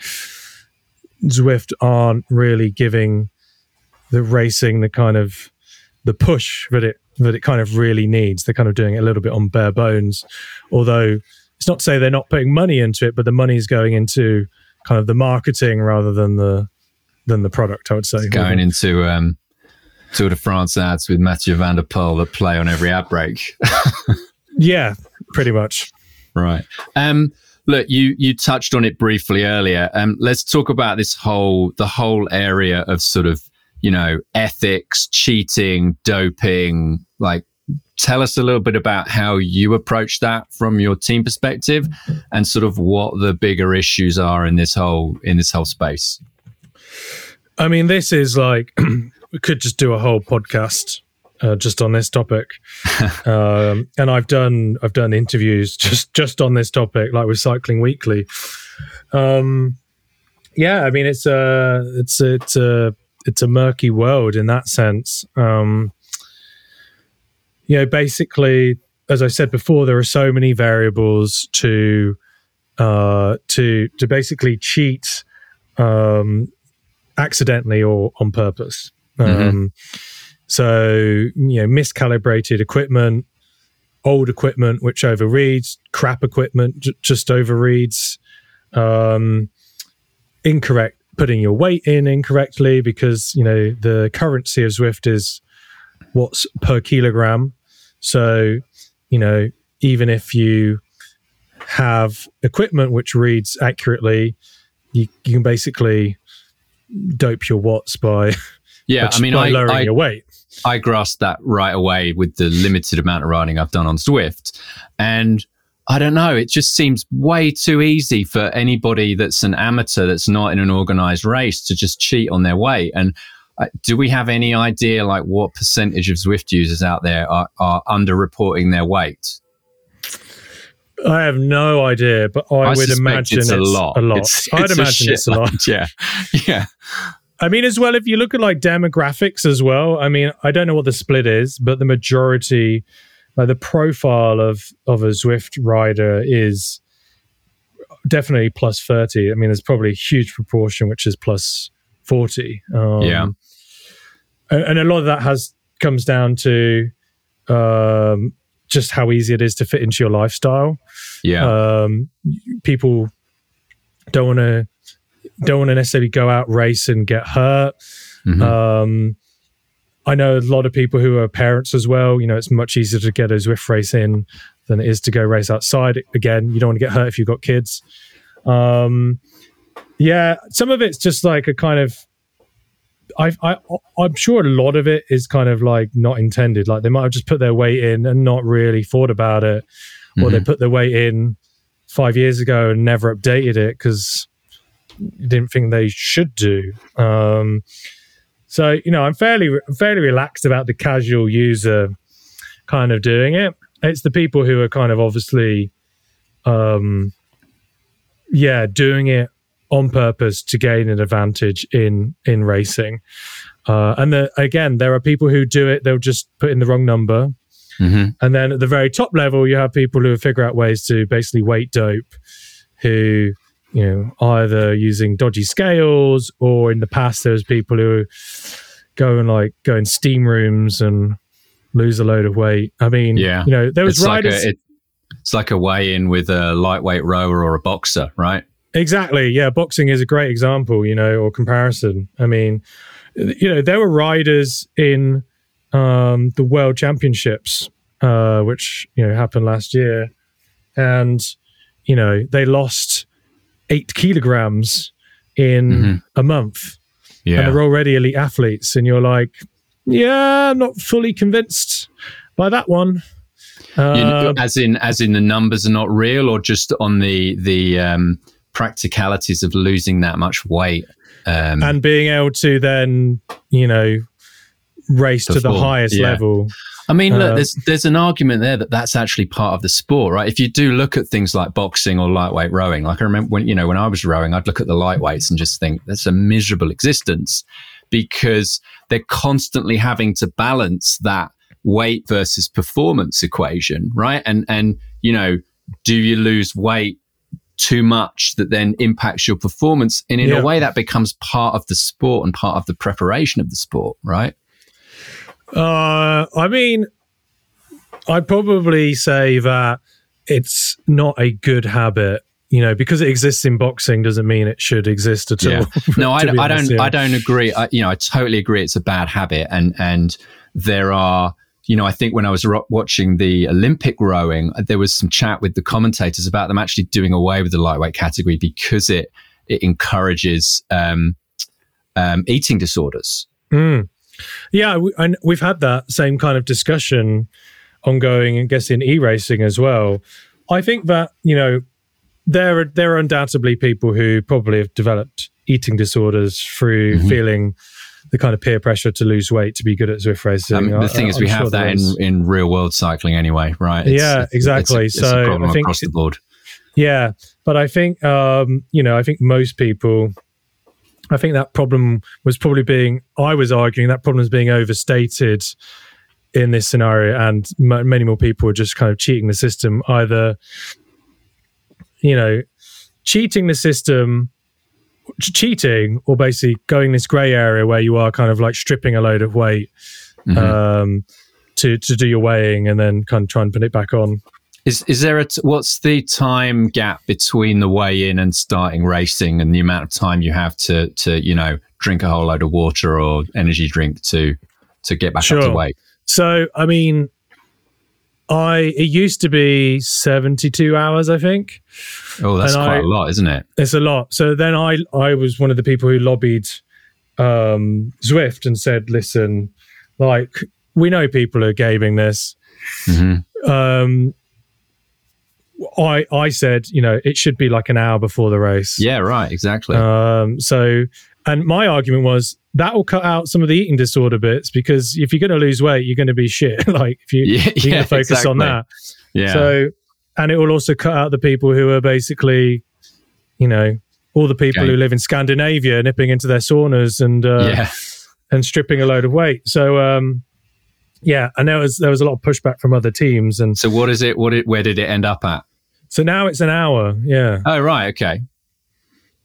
Speaker 2: Zwift aren't really giving the racing the kind of the push that it that it kind of really needs. They're kind of doing it a little bit on bare bones. Although it's not to say they're not putting money into it, but the money is going into kind of the marketing rather than the than the product. I would say
Speaker 1: it's going into um, Tour de France ads with Mathieu van der Poel that play on every ad break.
Speaker 2: yeah, pretty much.
Speaker 1: Right. Um, look, you you touched on it briefly earlier. Um, let's talk about this whole the whole area of sort of you know ethics, cheating, doping, like tell us a little bit about how you approach that from your team perspective and sort of what the bigger issues are in this whole in this whole space
Speaker 2: i mean this is like we could just do a whole podcast uh, just on this topic. Um, and i've done i've done interviews just just on this topic like with cycling weekly. Um, yeah i mean it's a it's a, it's a it's a murky world in that sense. Um, you know, basically, as I said before, there are so many variables to uh, to to basically cheat um, accidentally or on purpose. Mm-hmm. Um, so you know, miscalibrated equipment, old equipment which overreads, crap equipment j- just overreads, um, incorrect putting your weight in incorrectly because you know the currency of Zwift is what's per kilogram so, you know, even if you have equipment which reads accurately, you, you can basically dope your watts by
Speaker 1: yeah, I mean,
Speaker 2: by
Speaker 1: I,
Speaker 2: lowering
Speaker 1: I,
Speaker 2: your weight.
Speaker 1: I grasped that right away with the limited amount of riding I've done on Zwift, and I don't know, it just seems way too easy for anybody that's an amateur that's not in an organized race to just cheat on their weight. And uh, do we have any idea like what percentage of Zwift users out there are, are underreporting their weight?
Speaker 2: I have no idea, but I, I would imagine it's,
Speaker 1: a lot.
Speaker 2: A lot. It's, I'd it's imagine it's a lot.
Speaker 1: Yeah, yeah.
Speaker 2: I mean, as well, if you look at like demographics as well, I mean, I don't know what the split is, but the majority, like the profile of of a Zwift rider is definitely plus thirty. I mean, there's probably a huge proportion which is plus forty.
Speaker 1: Um, yeah,
Speaker 2: and a lot of that has comes down to um, just how easy it is to fit into your lifestyle.
Speaker 1: Yeah,
Speaker 2: um, people don't want to don't want to necessarily go out race and get hurt. Mm-hmm. Um, I know a lot of people who are parents as well. You know, it's much easier to get a Zwift race in than it is to go race outside. Again, you don't want to get hurt if you've got kids. Um, yeah, some of it's just like a kind of I, I I'm sure a lot of it is kind of like not intended. Like they might have just put their weight in and not really thought about it, or mm-hmm. they put their weight in five years ago and never updated it because didn't think they should do. Um, so you know, I'm fairly fairly relaxed about the casual user kind of doing it. It's the people who are kind of obviously, um, yeah, doing it on purpose to gain an advantage in in racing. Uh, and the, again, there are people who do it; they'll just put in the wrong number. Mm-hmm. And then at the very top level, you have people who figure out ways to basically weight dope, who you know either using dodgy scales or in the past there was people who go and like go in steam rooms and lose a load of weight. I mean, yeah, you know, there was
Speaker 1: it's
Speaker 2: riders.
Speaker 1: Like a, it, It's like a weigh in with a lightweight rower or a boxer, right?
Speaker 2: Exactly. Yeah, boxing is a great example, you know, or comparison. I mean, you know, there were riders in um, the World Championships, uh, which you know happened last year, and you know they lost eight kilograms in mm-hmm. a month, yeah. and they're already elite athletes, and you're like, yeah, I'm not fully convinced by that one.
Speaker 1: Uh, you know, as in, as in, the numbers are not real, or just on the the um, practicalities of losing that much weight
Speaker 2: um, and being able to then, you know, race perform. to the highest yeah. level.
Speaker 1: I mean, look, uh, there's there's an argument there that that's actually part of the sport, right? If you do look at things like boxing or lightweight rowing, like I remember when you know when I was rowing, I'd look at the lightweights and just think that's a miserable existence because they're constantly having to balance that weight versus performance equation, right? And and you know, do you lose weight too much that then impacts your performance. And in yeah. a way, that becomes part of the sport and part of the preparation of the sport, right?
Speaker 2: Uh, I mean, I'd probably say that it's not a good habit. You know, because it exists in boxing doesn't mean it should exist at yeah. all.
Speaker 1: no, I, I don't. Yeah. I don't agree. I, you know, I totally agree. It's a bad habit, and and there are you know, I think when I was ro- watching the Olympic rowing, there was some chat with the commentators about them actually doing away with the lightweight category because it it encourages um, um, eating disorders.
Speaker 2: Mm. Yeah, we, and we've had that same kind of discussion ongoing, I guess, in e racing as well. I think that you know there are there are undoubtedly people who probably have developed eating disorders through mm-hmm. feeling the kind of peer pressure to lose weight to be good at Zwift racing.
Speaker 1: Um, the thing I, is, I'm we sure have that in, in real world cycling anyway, right?
Speaker 2: It's, yeah, it's, exactly. It's a, so
Speaker 1: I think across the board.
Speaker 2: Yeah, but I think um, you know, I think most people. I think that problem was probably being. I was arguing that problem is being overstated in this scenario, and m- many more people are just kind of cheating the system, either you know, cheating the system cheating or basically going this grey area where you are kind of like stripping a load of weight mm-hmm. um, to to do your weighing and then kind of try and put it back on.
Speaker 1: Is is there a t- what's the time gap between the weigh in and starting racing and the amount of time you have to to you know drink a whole load of water or energy drink to to get back sure. up to weight?
Speaker 2: So I mean, I it used to be 72 hours, I think.
Speaker 1: Oh, that's and quite I, a lot, isn't it?
Speaker 2: It's a lot. So then I I was one of the people who lobbied um, Zwift and said, listen, like we know people are gaming this. Mm-hmm. Um, I I said, you know, it should be like an hour before the race.
Speaker 1: Yeah, right, exactly.
Speaker 2: Um, so, and my argument was that will cut out some of the eating disorder bits because if you're going to lose weight, you're going to be shit. like if you, yeah, you're going to focus exactly. on that. Yeah. So, and it will also cut out the people who are basically, you know, all the people okay. who live in Scandinavia nipping into their saunas and uh, yeah. and stripping a load of weight. So, um, yeah, and there was there was a lot of pushback from other teams. And
Speaker 1: so, what is it? What it? Where did it end up at?
Speaker 2: So now it's an hour. Yeah.
Speaker 1: Oh right. Okay.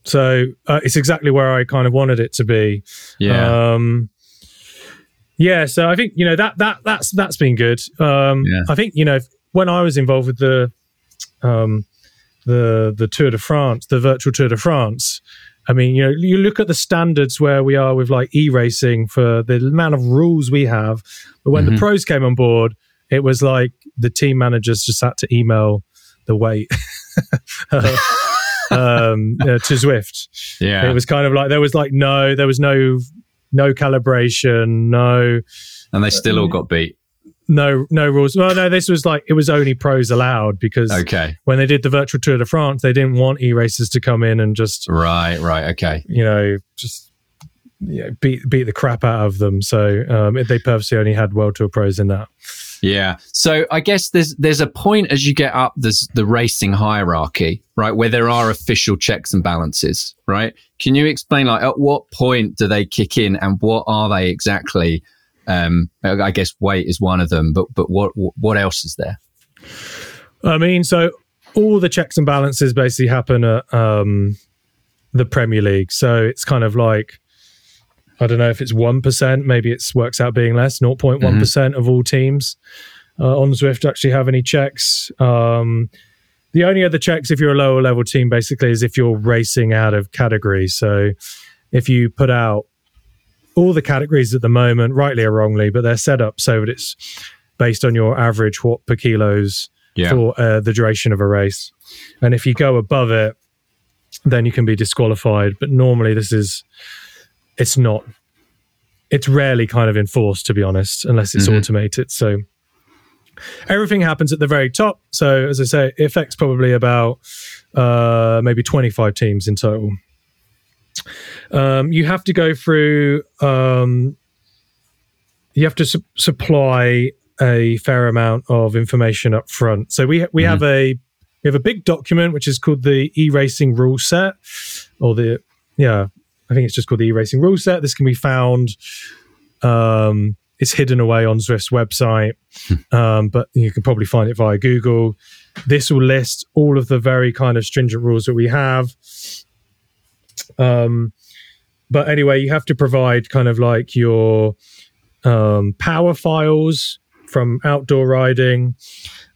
Speaker 2: So uh, it's exactly where I kind of wanted it to be.
Speaker 1: Yeah. Um,
Speaker 2: yeah. So I think you know that that that's that's been good. Um, yeah. I think you know when I was involved with the um, the the Tour de France, the virtual Tour de France. I mean, you know, you look at the standards where we are with like e-racing for the amount of rules we have. But when mm-hmm. the pros came on board, it was like the team managers just had to email the weight. um, uh, to Zwift.
Speaker 1: Yeah,
Speaker 2: it was kind of like there was like no, there was no no calibration, no,
Speaker 1: and they still all got beat.
Speaker 2: No, no rules. Well, no, this was like it was only pros allowed because
Speaker 1: okay,
Speaker 2: when they did the virtual Tour de France, they didn't want e racers to come in and just
Speaker 1: right, right, okay,
Speaker 2: you know, just you know, beat beat the crap out of them. So um, they purposely only had World Tour pros in that.
Speaker 1: Yeah. So I guess there's there's a point as you get up there's the racing hierarchy, right, where there are official checks and balances, right? Can you explain like at what point do they kick in and what are they exactly? Um, I guess weight is one of them, but but what what else is there?
Speaker 2: I mean, so all the checks and balances basically happen at um, the Premier League. So it's kind of like I don't know if it's 1%, maybe it works out being less, 0.1% mm-hmm. of all teams uh, on Zwift actually have any checks. Um, the only other checks, if you're a lower level team, basically, is if you're racing out of categories. So if you put out all the categories at the moment, rightly or wrongly, but they're set up so that it's based on your average watt per kilos
Speaker 1: Yeah.
Speaker 2: for uh, the duration of a race. And if you go above it, then you can be disqualified. But normally, this is it's not. It's rarely kind of enforced, to be honest, unless it's
Speaker 1: Mhm.
Speaker 2: automated. So everything happens at the very top. So as I say, it affects probably about uh, maybe twenty five teams in total. Um, you have to go through. Um, you have to su- supply a fair amount of information up front. So we we have a we have a big document which is called the e-racing rule set, or the yeah, I think it's just called the e-racing rule set. This can be found. Um, it's hidden away on Zwift's website, um, but you can probably find it via Google. This will list all of the very kind of stringent rules that we have. Um, but anyway, you have to provide kind of like your um, power files from outdoor riding.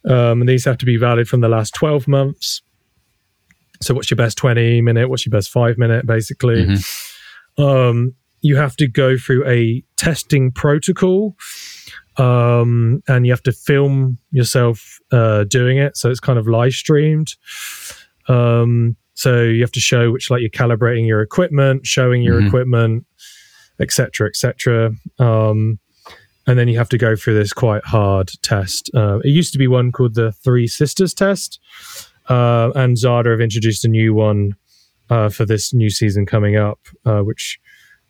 Speaker 2: Um, and these have to be valid from the last 12 months. So, what's your best 20 minute? What's your best five minute, basically? Um, you have to go through a testing protocol um, and you have to film yourself uh, doing it. So, it's kind of live streamed. Um, so, you have to show which, like, you're calibrating your equipment, showing your
Speaker 1: Mhm.
Speaker 2: equipment, etc., etc. Um, and then you have to go through this quite hard test. Uh, it used to be one called the Three Sisters test, uh, and Zada have introduced a new one uh, for this new season coming up, uh, which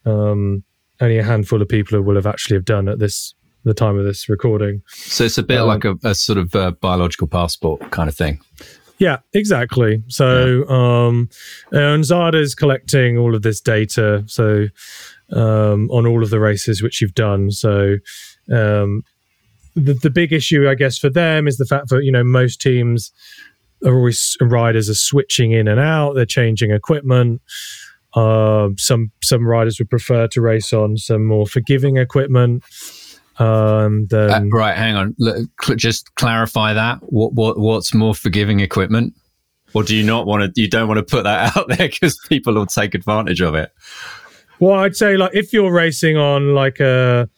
Speaker 2: um, only a handful of people will have actually have done at this the time of this recording.
Speaker 1: So it's a bit
Speaker 2: Um,
Speaker 1: like a, a sort of uh biological passport kind of thing.
Speaker 2: Yeah, exactly. So, um, and Zada is collecting all of this data. So, um, on all of the races which you've done. So, um, the the big issue, I guess, for them is the fact that you know most teams are always riders are switching in and out. They're changing equipment. Um, some some riders would prefer to race on some more forgiving equipment. Um,
Speaker 1: Uh, right, hang on. L- cl- just clarify that. What what what's more forgiving equipment? Or do you not want to? You don't want to put that out there because people will take advantage of it.
Speaker 2: Well, I'd say like if you're racing on like a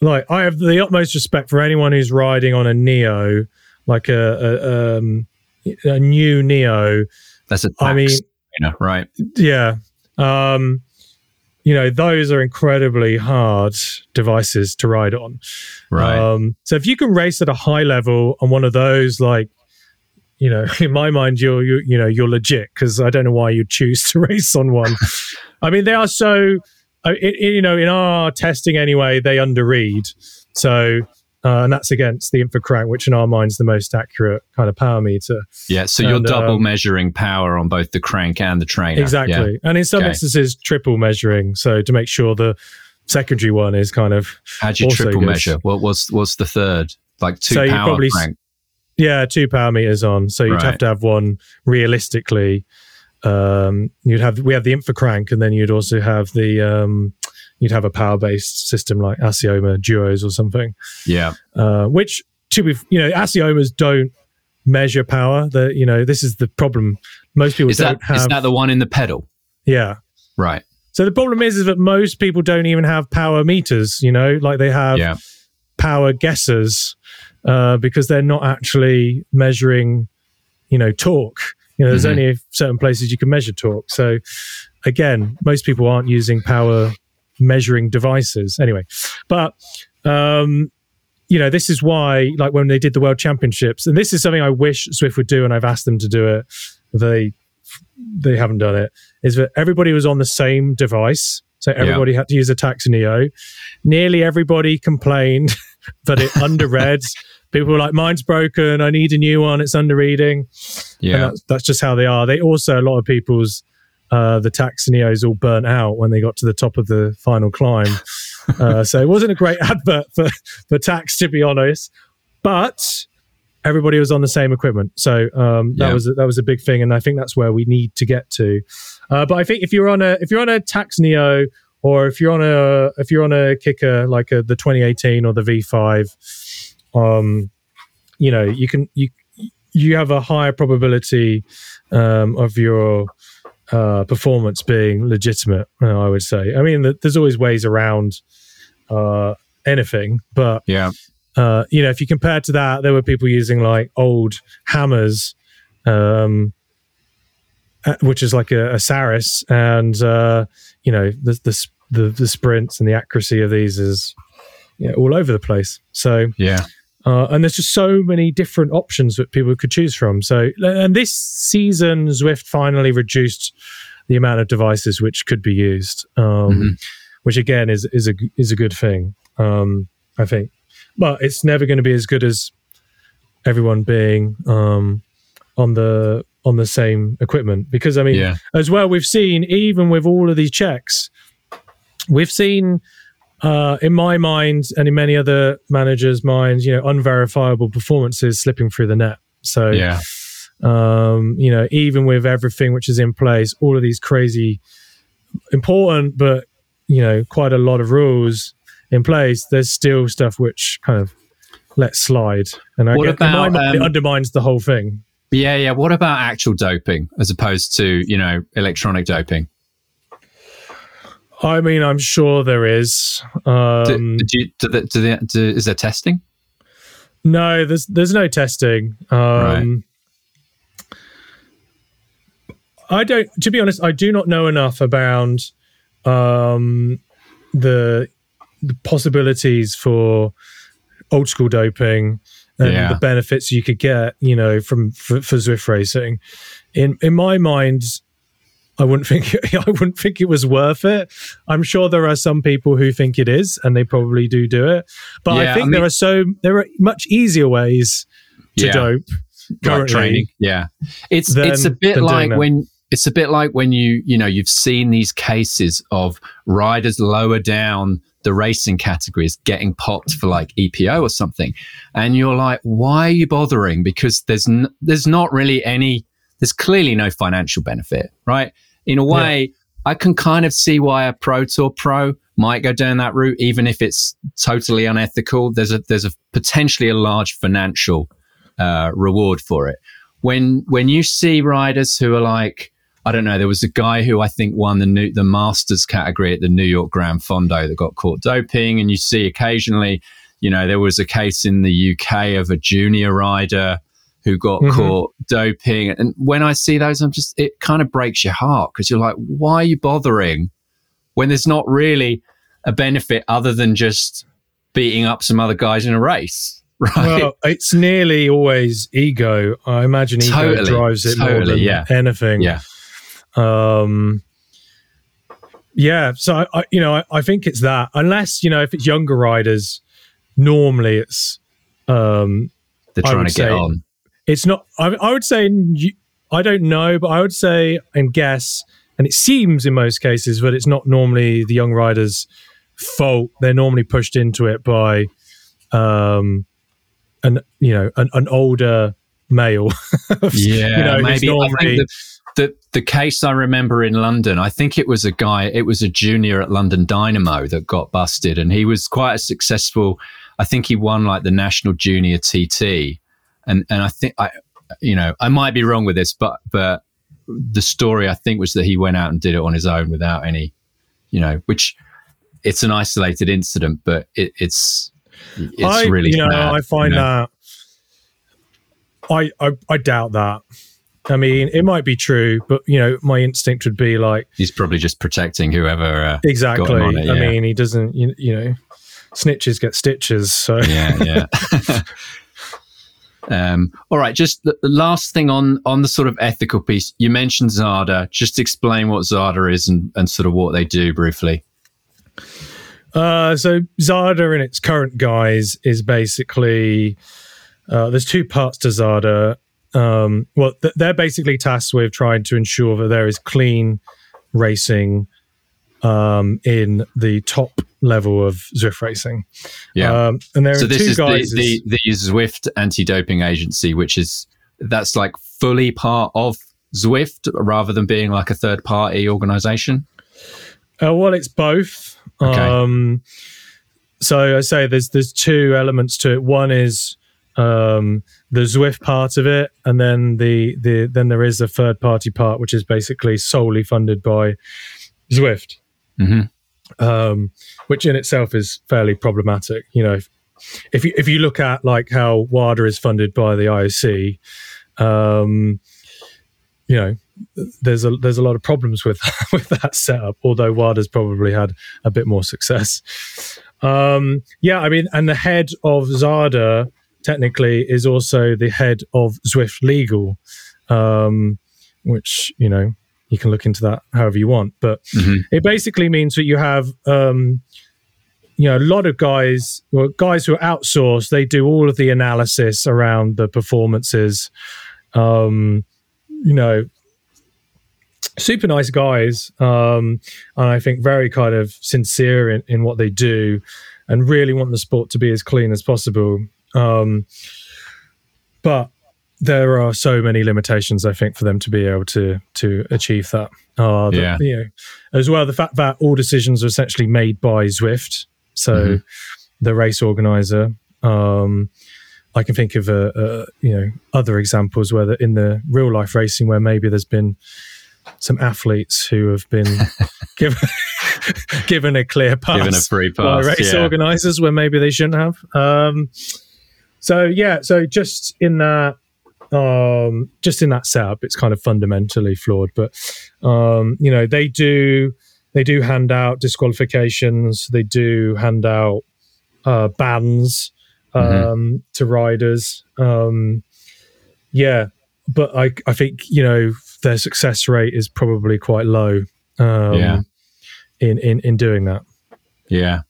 Speaker 2: like I have the utmost respect for anyone who's riding on a Neo, like a a, um, a new Neo.
Speaker 1: That's a Tacx,
Speaker 2: I mean,
Speaker 1: you know, right?
Speaker 2: yeah, um, you know those are incredibly hard devices to ride on.
Speaker 1: Right.
Speaker 2: Um, so if you can race at a high level on one of those, like you know, in my mind, you're you you know you're legit because I don't know why you'd choose to race on one. I mean, they are so. I- It, it- you know, in our testing anyway, they underread. So, uh, and that's against the InfoCrank, which in our mind's is the most accurate kind of power meter.
Speaker 1: yeah. So you're
Speaker 2: and,
Speaker 1: double
Speaker 2: um,
Speaker 1: measuring power on both the crank and the trainer.
Speaker 2: Exactly.
Speaker 1: Yeah.
Speaker 2: And in some
Speaker 1: Okay.
Speaker 2: instances, triple measuring. So to make sure the secondary one is kind of
Speaker 1: How do you triple
Speaker 2: good.
Speaker 1: measure? What was what's the third? Like two
Speaker 2: So you
Speaker 1: power
Speaker 2: probably
Speaker 1: crank.
Speaker 2: Yeah, two power meters on. So you'd
Speaker 1: Right.
Speaker 2: have to have one realistically. Um, you'd have we have the InfoCrank, and then you'd also have the um, you'd have a power based system like Assioma Duos or something.
Speaker 1: Yeah.
Speaker 2: Uh, which to be you know Assiomas don't measure power. The you know this is the problem. Most people
Speaker 1: Is
Speaker 2: don't have.
Speaker 1: is that the one in the pedal?
Speaker 2: yeah.
Speaker 1: Right.
Speaker 2: So the problem is, is that most people don't even have power meters. You know, like they have
Speaker 1: Yeah.
Speaker 2: power guessers uh, because they're not actually measuring, you know, torque. You know, there's
Speaker 1: Mhm.
Speaker 2: only certain places you can measure torque. So again, most people aren't using power measuring devices anyway. But um, you know, this is why, like when they did the World Championships, and this is something I wish Zwift would do, and I've asked them to do it. They they haven't done it. Is that everybody was on the same device, so everybody had to use a Tacx Neo. Nearly everybody complained that it underread. People were like, "Mine's broken. I need a new one. It's underreading."
Speaker 1: Yeah.
Speaker 2: that's, that's just how they are. They also a lot of people's uh, the Tacx Neos all burnt out when they got to the top of the final climb. uh, so it wasn't a great advert for for Tacx, to be honest. But everybody was on the same equipment, so um, that
Speaker 1: Yeah.
Speaker 2: was a, that was a big thing, and I think that's where we need to get to. Uh, but I think if you're on a if you're on a Tacx Neo or if you're on a if you're on a Kickr like a, the 2018 or the V5 um, you know, you can you you have a higher probability um, of your uh, performance being legitimate. Uh, I would say. I mean, there's always ways around uh, anything, but
Speaker 1: yeah,
Speaker 2: uh, you know, if you compare to that, there were people using like old hammers, um, uh, which is like a, a Saris, and uh, you know, the, the the the sprints and the accuracy of these is know, all over the place. So
Speaker 1: yeah.
Speaker 2: Uh, and there's just so many different options that people could choose from. So, and this season, Zwift finally reduced the amount of devices which could be used, um, mm-hmm. which again is is a is a good thing. Um, I think but it's never going to be as good as everyone being um, on the on the same equipment because I mean, yeah. as well, we've seen even with all of these checks, we've seen uh, in my mind and in many other managers' minds, you know, unverifiable performances slipping through the net. So,
Speaker 1: yeah.
Speaker 2: Um, you know, even with everything which is in place, all of these crazy, important, but you know, quite a lot of rules in place, there's still stuff which kind of lets slide, and I what get, about, mind, um, it undermines the whole thing.
Speaker 1: Yeah, yeah. What about actual doping as opposed to you know electronic doping?
Speaker 2: I mean, I'm sure there is. Um,
Speaker 1: do, do, you, do, the, do, the, do is there testing?
Speaker 2: No, there's there's no testing. Um, right. I don't. To be honest, I do not know enough about um, the the possibilities for old school doping and yeah. the benefits you could get, you know, from for, for Zwift racing. In in my mind, I wouldn't think I wouldn't think it was worth it. I'm sure there are some people who think it is, and they probably do do it. But yeah, I think I mean, there are so there are much easier ways to yeah. dope. Currently, training,
Speaker 1: yeah. It's than, it's a bit like when it's a bit like when you you know you've seen these cases of riders lower down the racing categories getting popped for like EPO or something. And you're like, why are you bothering? Because there's, n- there's not really any, there's clearly no financial benefit, right? In a way, yeah. I can kind of see why a Pro Tour pro might go down that route, even if it's totally unethical. There's a, there's a potentially a large financial, uh, reward for it. When, when you see riders who are like, I don't know. There was a guy who I think won the new, the Masters category at the New York Gran Fondo that got caught doping, and you see occasionally, you know, there was a case in the UK of a junior rider who got mm-hmm. caught doping, and when I see those, I'm just it kind of breaks your heart because you're like, why are you bothering when there's not really a benefit other than just beating up some other guys in a race? Right. Well,
Speaker 2: it's nearly always ego. I imagine ego totally, drives it totally, more than yeah. anything.
Speaker 1: Yeah.
Speaker 2: Um, yeah, so I, I you know, I, I, think it's that. Unless you know, if it's younger riders, normally it's um,
Speaker 1: they're trying to get on.
Speaker 2: It's not. I, I would say I don't know, but I would say and guess, and it seems in most cases that it's not normally the young riders' fault. They're normally pushed into it by, um, an you know, an, an older male.
Speaker 1: yeah, you know, maybe. Normally, the the case I remember in London, I think it was a guy, it was a junior at London Dynamo that got busted, and he was quite a successful. I think he won like the national junior TT, and and I think I, you know, I might be wrong with this, but but the story I think was that he went out and did it on his own without any, you know, which it's an isolated incident, but it, it's it's
Speaker 2: I,
Speaker 1: really
Speaker 2: you know bad, I find you know? that I, I I doubt that. I mean, it might be true, but you know, my instinct would be like
Speaker 1: he's probably just protecting whoever. Uh,
Speaker 2: exactly. It, yeah. I mean, he doesn't. You, you, know, snitches get stitches. So
Speaker 1: yeah, yeah. um, all right. Just the, the, last thing on on the sort of ethical piece. You mentioned Zada. Just explain what Zada is and, and sort of what they do briefly.
Speaker 2: Uh, so Zada in its current guise is basically uh, there's two parts to Zada um, well, th- they're basically tasked with trying to ensure that there is clean racing um, in the top level of Zwift racing.
Speaker 1: Yeah,
Speaker 2: um, and there
Speaker 1: so
Speaker 2: are
Speaker 1: this
Speaker 2: two
Speaker 1: is
Speaker 2: guys.
Speaker 1: The, the, the Zwift anti-doping agency, which is that's like fully part of Zwift rather than being like a third-party organization.
Speaker 2: Uh, well, it's both. Okay. Um, so I say there's there's two elements to it. One is um, the Zwift part of it, and then the the then there is a third party part, which is basically solely funded by Zwift,
Speaker 1: Mm-hmm.
Speaker 2: Um, which in itself is fairly problematic. You know, if, if you if you look at like how WADA is funded by the IOC, um, you know, there's a there's a lot of problems with with that setup. Although WADA's probably had a bit more success. Um, yeah, I mean, and the head of Zada technically is also the head of Zwift Legal, um, which you know you can look into that however you want. But
Speaker 1: Mhm.
Speaker 2: it basically means that you have um, you know a lot of guys, well, guys who are outsourced. They do all of the analysis around the performances. Um, you know, super nice guys, um, and I think very kind of sincere in, in what they do, and really want the sport to be as clean as possible. Um, but there are so many limitations, I think, for them to be able to to achieve that. Uh, the-
Speaker 1: Yeah.
Speaker 2: you know, as well, the fact that all decisions are essentially made by Zwift, so
Speaker 1: Mhm.
Speaker 2: the race organizer. Um, I can think of uh, uh, you know other examples where the, in the real life racing where maybe there's been some athletes who have been given given a clear pass
Speaker 1: Given a free pass by
Speaker 2: race
Speaker 1: yeah.
Speaker 2: organizers where maybe they shouldn't have. Um, so yeah, so just in that, um, just in that setup, it's kind of fundamentally flawed. But um, you know, they do they do hand out disqualifications. They do hand out uh, bans um,
Speaker 1: Mhm.
Speaker 2: to riders. Um, yeah, but I I think you know their success rate is probably quite low. Um,
Speaker 1: Yeah.
Speaker 2: In, in in doing that.
Speaker 1: Yeah.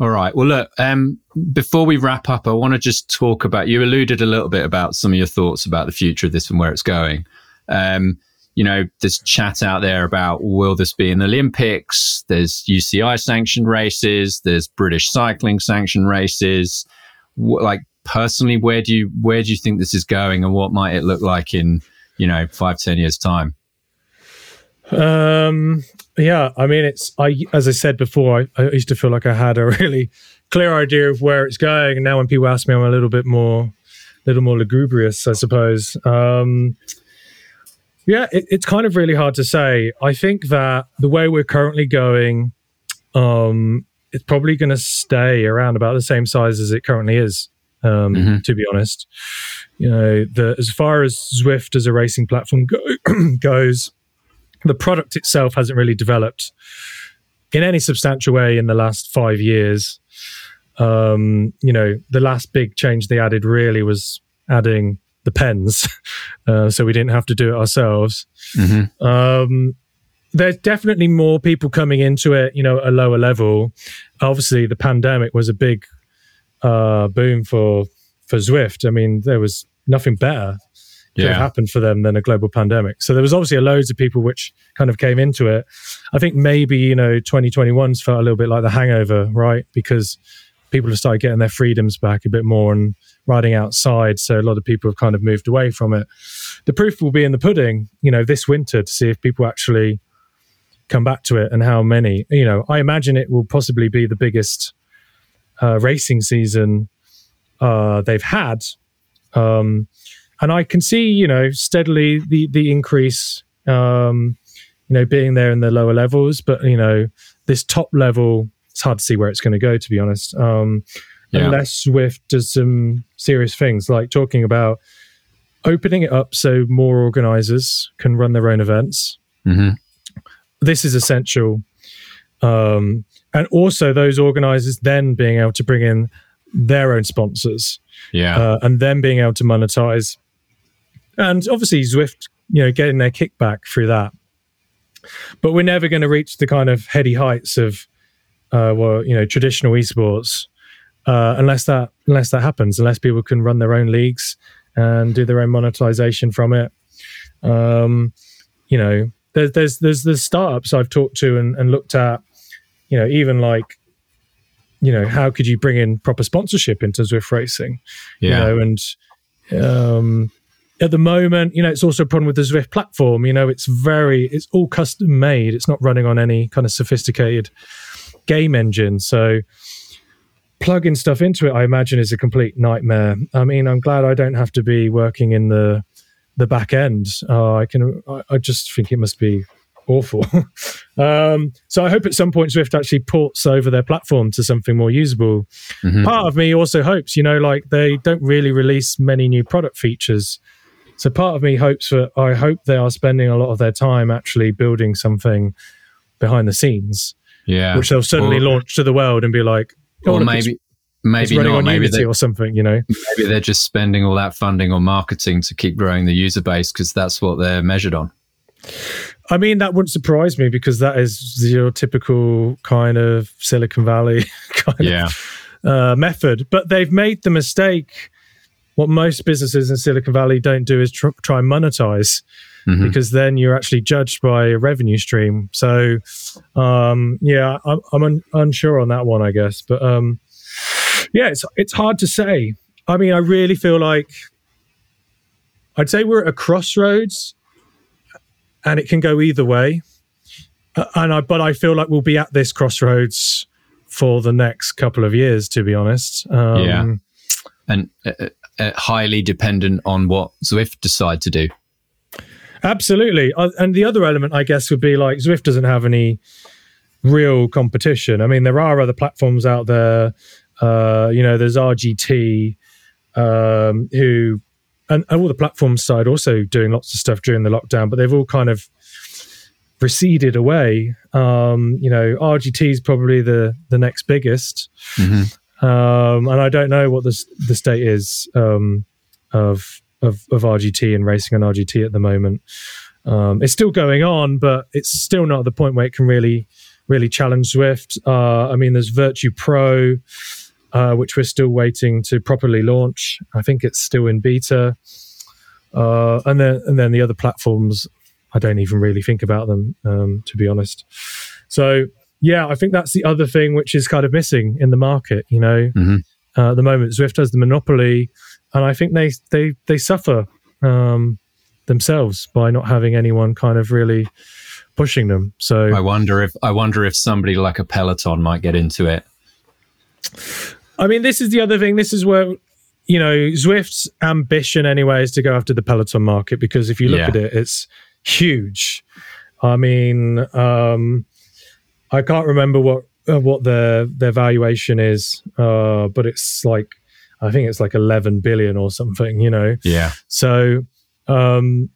Speaker 1: All right. Well, look, um, before we wrap up, I want to just talk about, you alluded a little bit about some of your thoughts about the future of this and where it's going. Um, you know, there's chat out there about will this be in the Olympics? There's UCI sanctioned races. There's British cycling sanctioned races. Wh- like personally, where do you, where do you think this is going and what might it look like in, you know, five, ten years time?
Speaker 2: Um, yeah, I mean, it's I as I said before, I, I used to feel like I had a really clear idea of where it's going, and now when people ask me, I'm a little bit more, little more lugubrious, I suppose. Um, yeah, it, it's kind of really hard to say. I think that the way we're currently going, um, it's probably going to stay around about the same size as it currently is. Um,
Speaker 1: Mhm.
Speaker 2: To be honest, you know, the as far as Zwift as a racing platform go, goes, the product itself hasn't really developed in any substantial way in the last five years. Um, you know, the last big change they added really was adding the pens, uh, so we didn't have to do it ourselves.
Speaker 1: Mm-hmm.
Speaker 2: Um, there's definitely more people coming into it, you know, at a lower level. Obviously, the pandemic was a big uh, boom for for Zwift. I mean, there was nothing better could have
Speaker 1: Yeah.
Speaker 2: happened for them than a global pandemic. So there was obviously loads of people which kind of came into it. I think maybe you know 2021's felt a little bit like the hangover, right? Because people have started getting their freedoms back a bit more and riding outside. So a lot of people have kind of moved away from it. The proof will be in the pudding, you know, this winter to see if people actually come back to it and how many. You know, I imagine it will possibly be the biggest uh, racing season uh, they've had. Um, and I can see, you know, steadily the the increase, um, you know, being there in the lower levels. But you know, this top level, it's hard to see where it's going to go. To be honest, um,
Speaker 1: Yeah.
Speaker 2: unless Zwift does some serious things like talking about opening it up so more organizers can run their own events.
Speaker 1: Mm-hmm.
Speaker 2: This is essential, um, and also those organizers then being able to bring in their own sponsors
Speaker 1: Yeah.
Speaker 2: uh, and then being able to monetize. And obviously, Zwift, you know, getting their kickback through that. But we're never going to reach the kind of heady heights of, uh, well, you know, traditional esports, uh, unless that unless that happens, unless people can run their own leagues and do their own monetization from it. Um, you know, there's there's there's the startups I've talked to and, and looked at. You know, even like you know, how could you bring in proper sponsorship into Zwift racing?
Speaker 1: yeah.
Speaker 2: You know, and um, at the moment, you know, it's also a problem with the Zwift platform. You know, it's very, it's all custom made. It's not running on any kind of sophisticated game engine. So, plugging stuff into it, I imagine, is a complete nightmare. I mean, I'm glad I don't have to be working in the the back end. Uh, I can. I, I, just think it must be awful. um, so I hope at some point Zwift actually ports over their platform to something more usable. Mm-hmm. Part of me also hopes, you know, like they don't really release many new product features. So part of me hopes that I hope they are spending a lot of their time actually building something behind the scenes.
Speaker 1: Yeah.
Speaker 2: Which they'll suddenly or, launch to the world and be like,
Speaker 1: oh, or maybe maybe
Speaker 2: running
Speaker 1: not.
Speaker 2: On
Speaker 1: maybe
Speaker 2: Unity or something, you know.
Speaker 1: Maybe they're just spending all that funding on marketing to keep growing the user base because that's what they're measured on.
Speaker 2: I mean, that wouldn't surprise me because that is your typical kind of Silicon Valley kind
Speaker 1: yeah.
Speaker 2: of uh, method. But they've made the mistake. What most businesses in Silicon Valley don't do is tr- try and monetize. Mm-hmm. Because then you're actually judged by a revenue stream. So, um, yeah, I'm, I'm un- unsure on that one, I guess. But um, yeah, it's it's hard to say. I mean, I really feel like I'd say we're at a crossroads and it can go either way. Uh, and I, but I feel like we'll be at this crossroads for the next couple of years, to be honest.
Speaker 1: Um, yeah, and uh, uh, uh, highly dependent on what Zwift decide to do.
Speaker 2: Absolutely, uh, and the other element, I guess, would be like Zwift doesn't have any real competition. I mean, there are other platforms out there. Uh, you know, there's RGT, um, who and, and all the platform side also doing lots of stuff during the lockdown, but they've all kind of receded away. Um, you know, RGT is probably the the next biggest, mm-hmm. um, and I don't know what the the state is um, of, of of RGT and racing on RGT at the moment. Um, it's still going on, but it's still not at the point where it can really really challenge Zwift. Uh, I mean, there's Virtue Pro uh, which we're still waiting to properly launch. I think it's still in beta. Uh, and then and then the other platforms, I don't even really think about them, um, to be honest. So yeah, I think that's the other thing which is kind of missing in the market. You know, mm-hmm. uh, at the moment Zwift has the monopoly, and I think they they they suffer um, themselves by not having anyone kind of really pushing them. So
Speaker 1: I wonder if I wonder if somebody like a Peloton might get into it.
Speaker 2: I mean, this is the other thing. This is where you know Zwift's ambition, anyway, is to go after the Peloton market because if you look yeah. at it, it's huge. I mean, um, I can't remember what uh, what their their valuation is, uh, but it's like I think it's like eleven billion or something. You know,
Speaker 1: yeah.
Speaker 2: So um,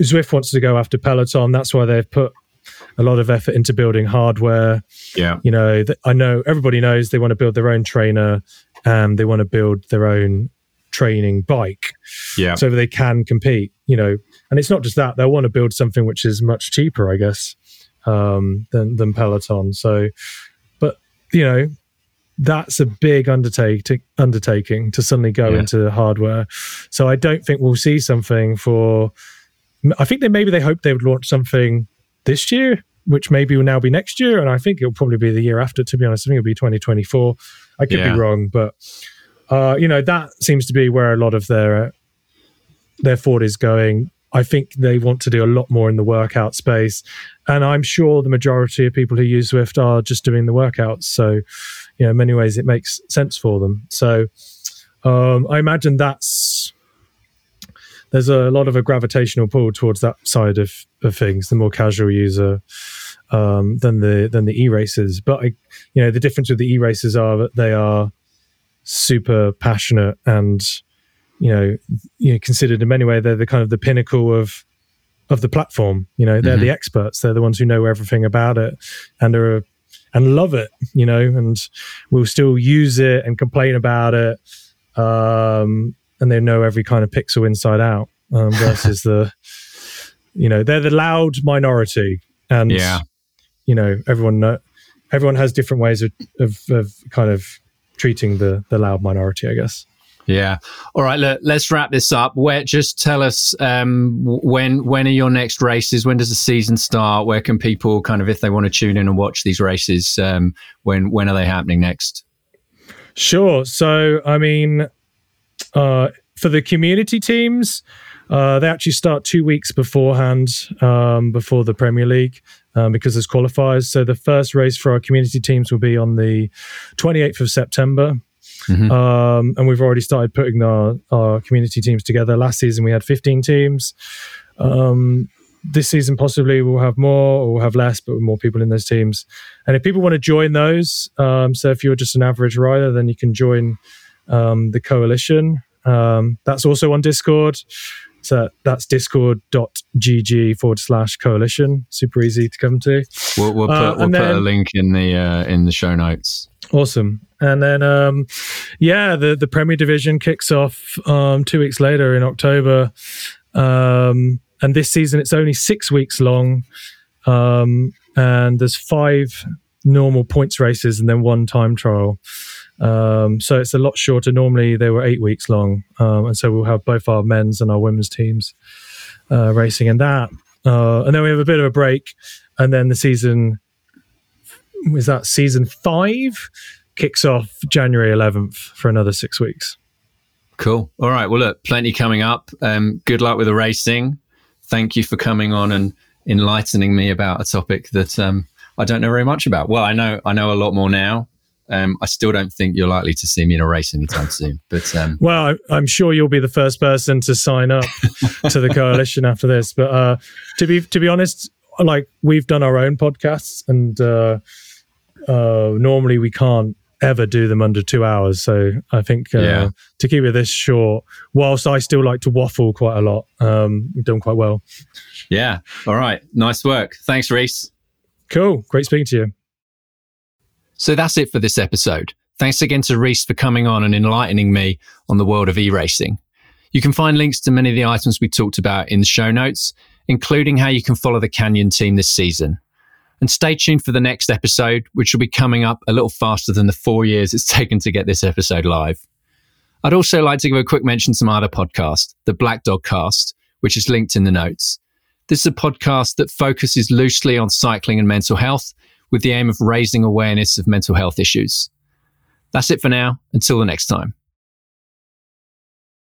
Speaker 2: Zwift wants to go after Peloton. That's why they've put a lot of effort into building hardware.
Speaker 1: Yeah.
Speaker 2: You know, th- I know everybody knows they want to build their own trainer and they want to build their own training bike.
Speaker 1: Yeah.
Speaker 2: So they can compete, you know. And it's not just that, they'll want to build something which is much cheaper, I guess, um, than than Peloton. So but you know, that's a big undertaking undertaking to suddenly go yeah. into hardware. So I don't think we'll see something for I think they maybe they hope they would launch something this year, which maybe will now be next year. And I think it'll probably be the year after, to be honest. I think it'll be 2024. I could yeah. be wrong, but, uh, you know, that seems to be where a lot of their, uh, their thought is going. I think they want to do a lot more in the workout space. And I'm sure the majority of people who use Zwift are just doing the workouts. So, you know, in many ways, it makes sense for them. So, um, I imagine that's there's a lot of a gravitational pull towards that side of, of things, the more casual user um, than the than the e racers. But I, you know, the difference with the e racers are that they are super passionate and you know, you know, considered in many ways they're the kind of the pinnacle of of the platform. You know, they're mm-hmm. the experts. They're the ones who know everything about it and are and love it. You know, and we'll still use it and complain about it. Um, and they know every kind of pixel inside out um, versus the you know they're the loud minority and
Speaker 1: yeah
Speaker 2: you know everyone know, everyone has different ways of, of, of kind of treating the the loud minority i guess
Speaker 1: yeah. All right. Look, let's wrap this up. Where just tell us um, when when are your next races? When does the season start? Where can people kind of if they want to tune in and watch these races? Um, when when are they happening next?
Speaker 2: Sure. So I mean, uh, for the community teams, Uh, they actually start two weeks beforehand, um, before the Premier League, um, because there's qualifiers. So the first race for our community teams will be on the 28th of September. Mm-hmm. Um, and we've already started putting our, our community teams together. Last season we had 15 teams. Um, this season possibly we'll have more or we'll have less, but more people in those teams. And if people want to join those, um, so if you're just an average rider, then you can join um, the coalition. Um, that's also on Discord. So that's discord.gg forward slash coalition. Super easy to come to.
Speaker 1: We'll, we'll put, uh, we'll put a link in the uh, in the show notes.
Speaker 2: Awesome. And then, um, yeah, the, the Premier Division kicks off um, two weeks later in October. Um, and this season, it's only six weeks long. Um, and there's five normal points races and then one time trial. Um, so it's a lot shorter. Normally, they were eight weeks long. Um, and so we'll have both our men's and our women's teams uh, racing in that. Uh, and then we have a bit of a break. And then the season is that season five kicks off January 11th for another six weeks.
Speaker 1: Cool. All right. Well, look, plenty coming up. Um, good luck with the racing. Thank you for coming on and enlightening me about a topic that um, I don't know very much about. Well, I know I know a lot more now. Um, I still don't think you're likely to see me in a race anytime soon. But um,
Speaker 2: well, I'm sure you'll be the first person to sign up to the coalition after this. But uh, to be to be honest, like we've done our own podcasts, and uh, uh, normally we can't ever do them under two hours. So I think uh, yeah. to keep it this short, whilst I still like to waffle quite a lot, um, we've done quite well.
Speaker 1: Yeah. All right. Nice work. Thanks, Rhys.
Speaker 2: Cool. Great speaking to you.
Speaker 1: So that's it for this episode. Thanks again to Rhys for coming on and enlightening me on the world of e-racing. You can find links to many of the items we talked about in the show notes, including how you can follow the Canyon team this season. And stay tuned for the next episode, which will be coming up a little faster than the four years it's taken to get this episode live. I'd also like to give a quick mention to my other podcast, the Black Dog Cast, which is linked in the notes. This is a podcast that focuses loosely on cycling and mental health with the aim of raising awareness of mental health issues. That's it for now. Until the next time.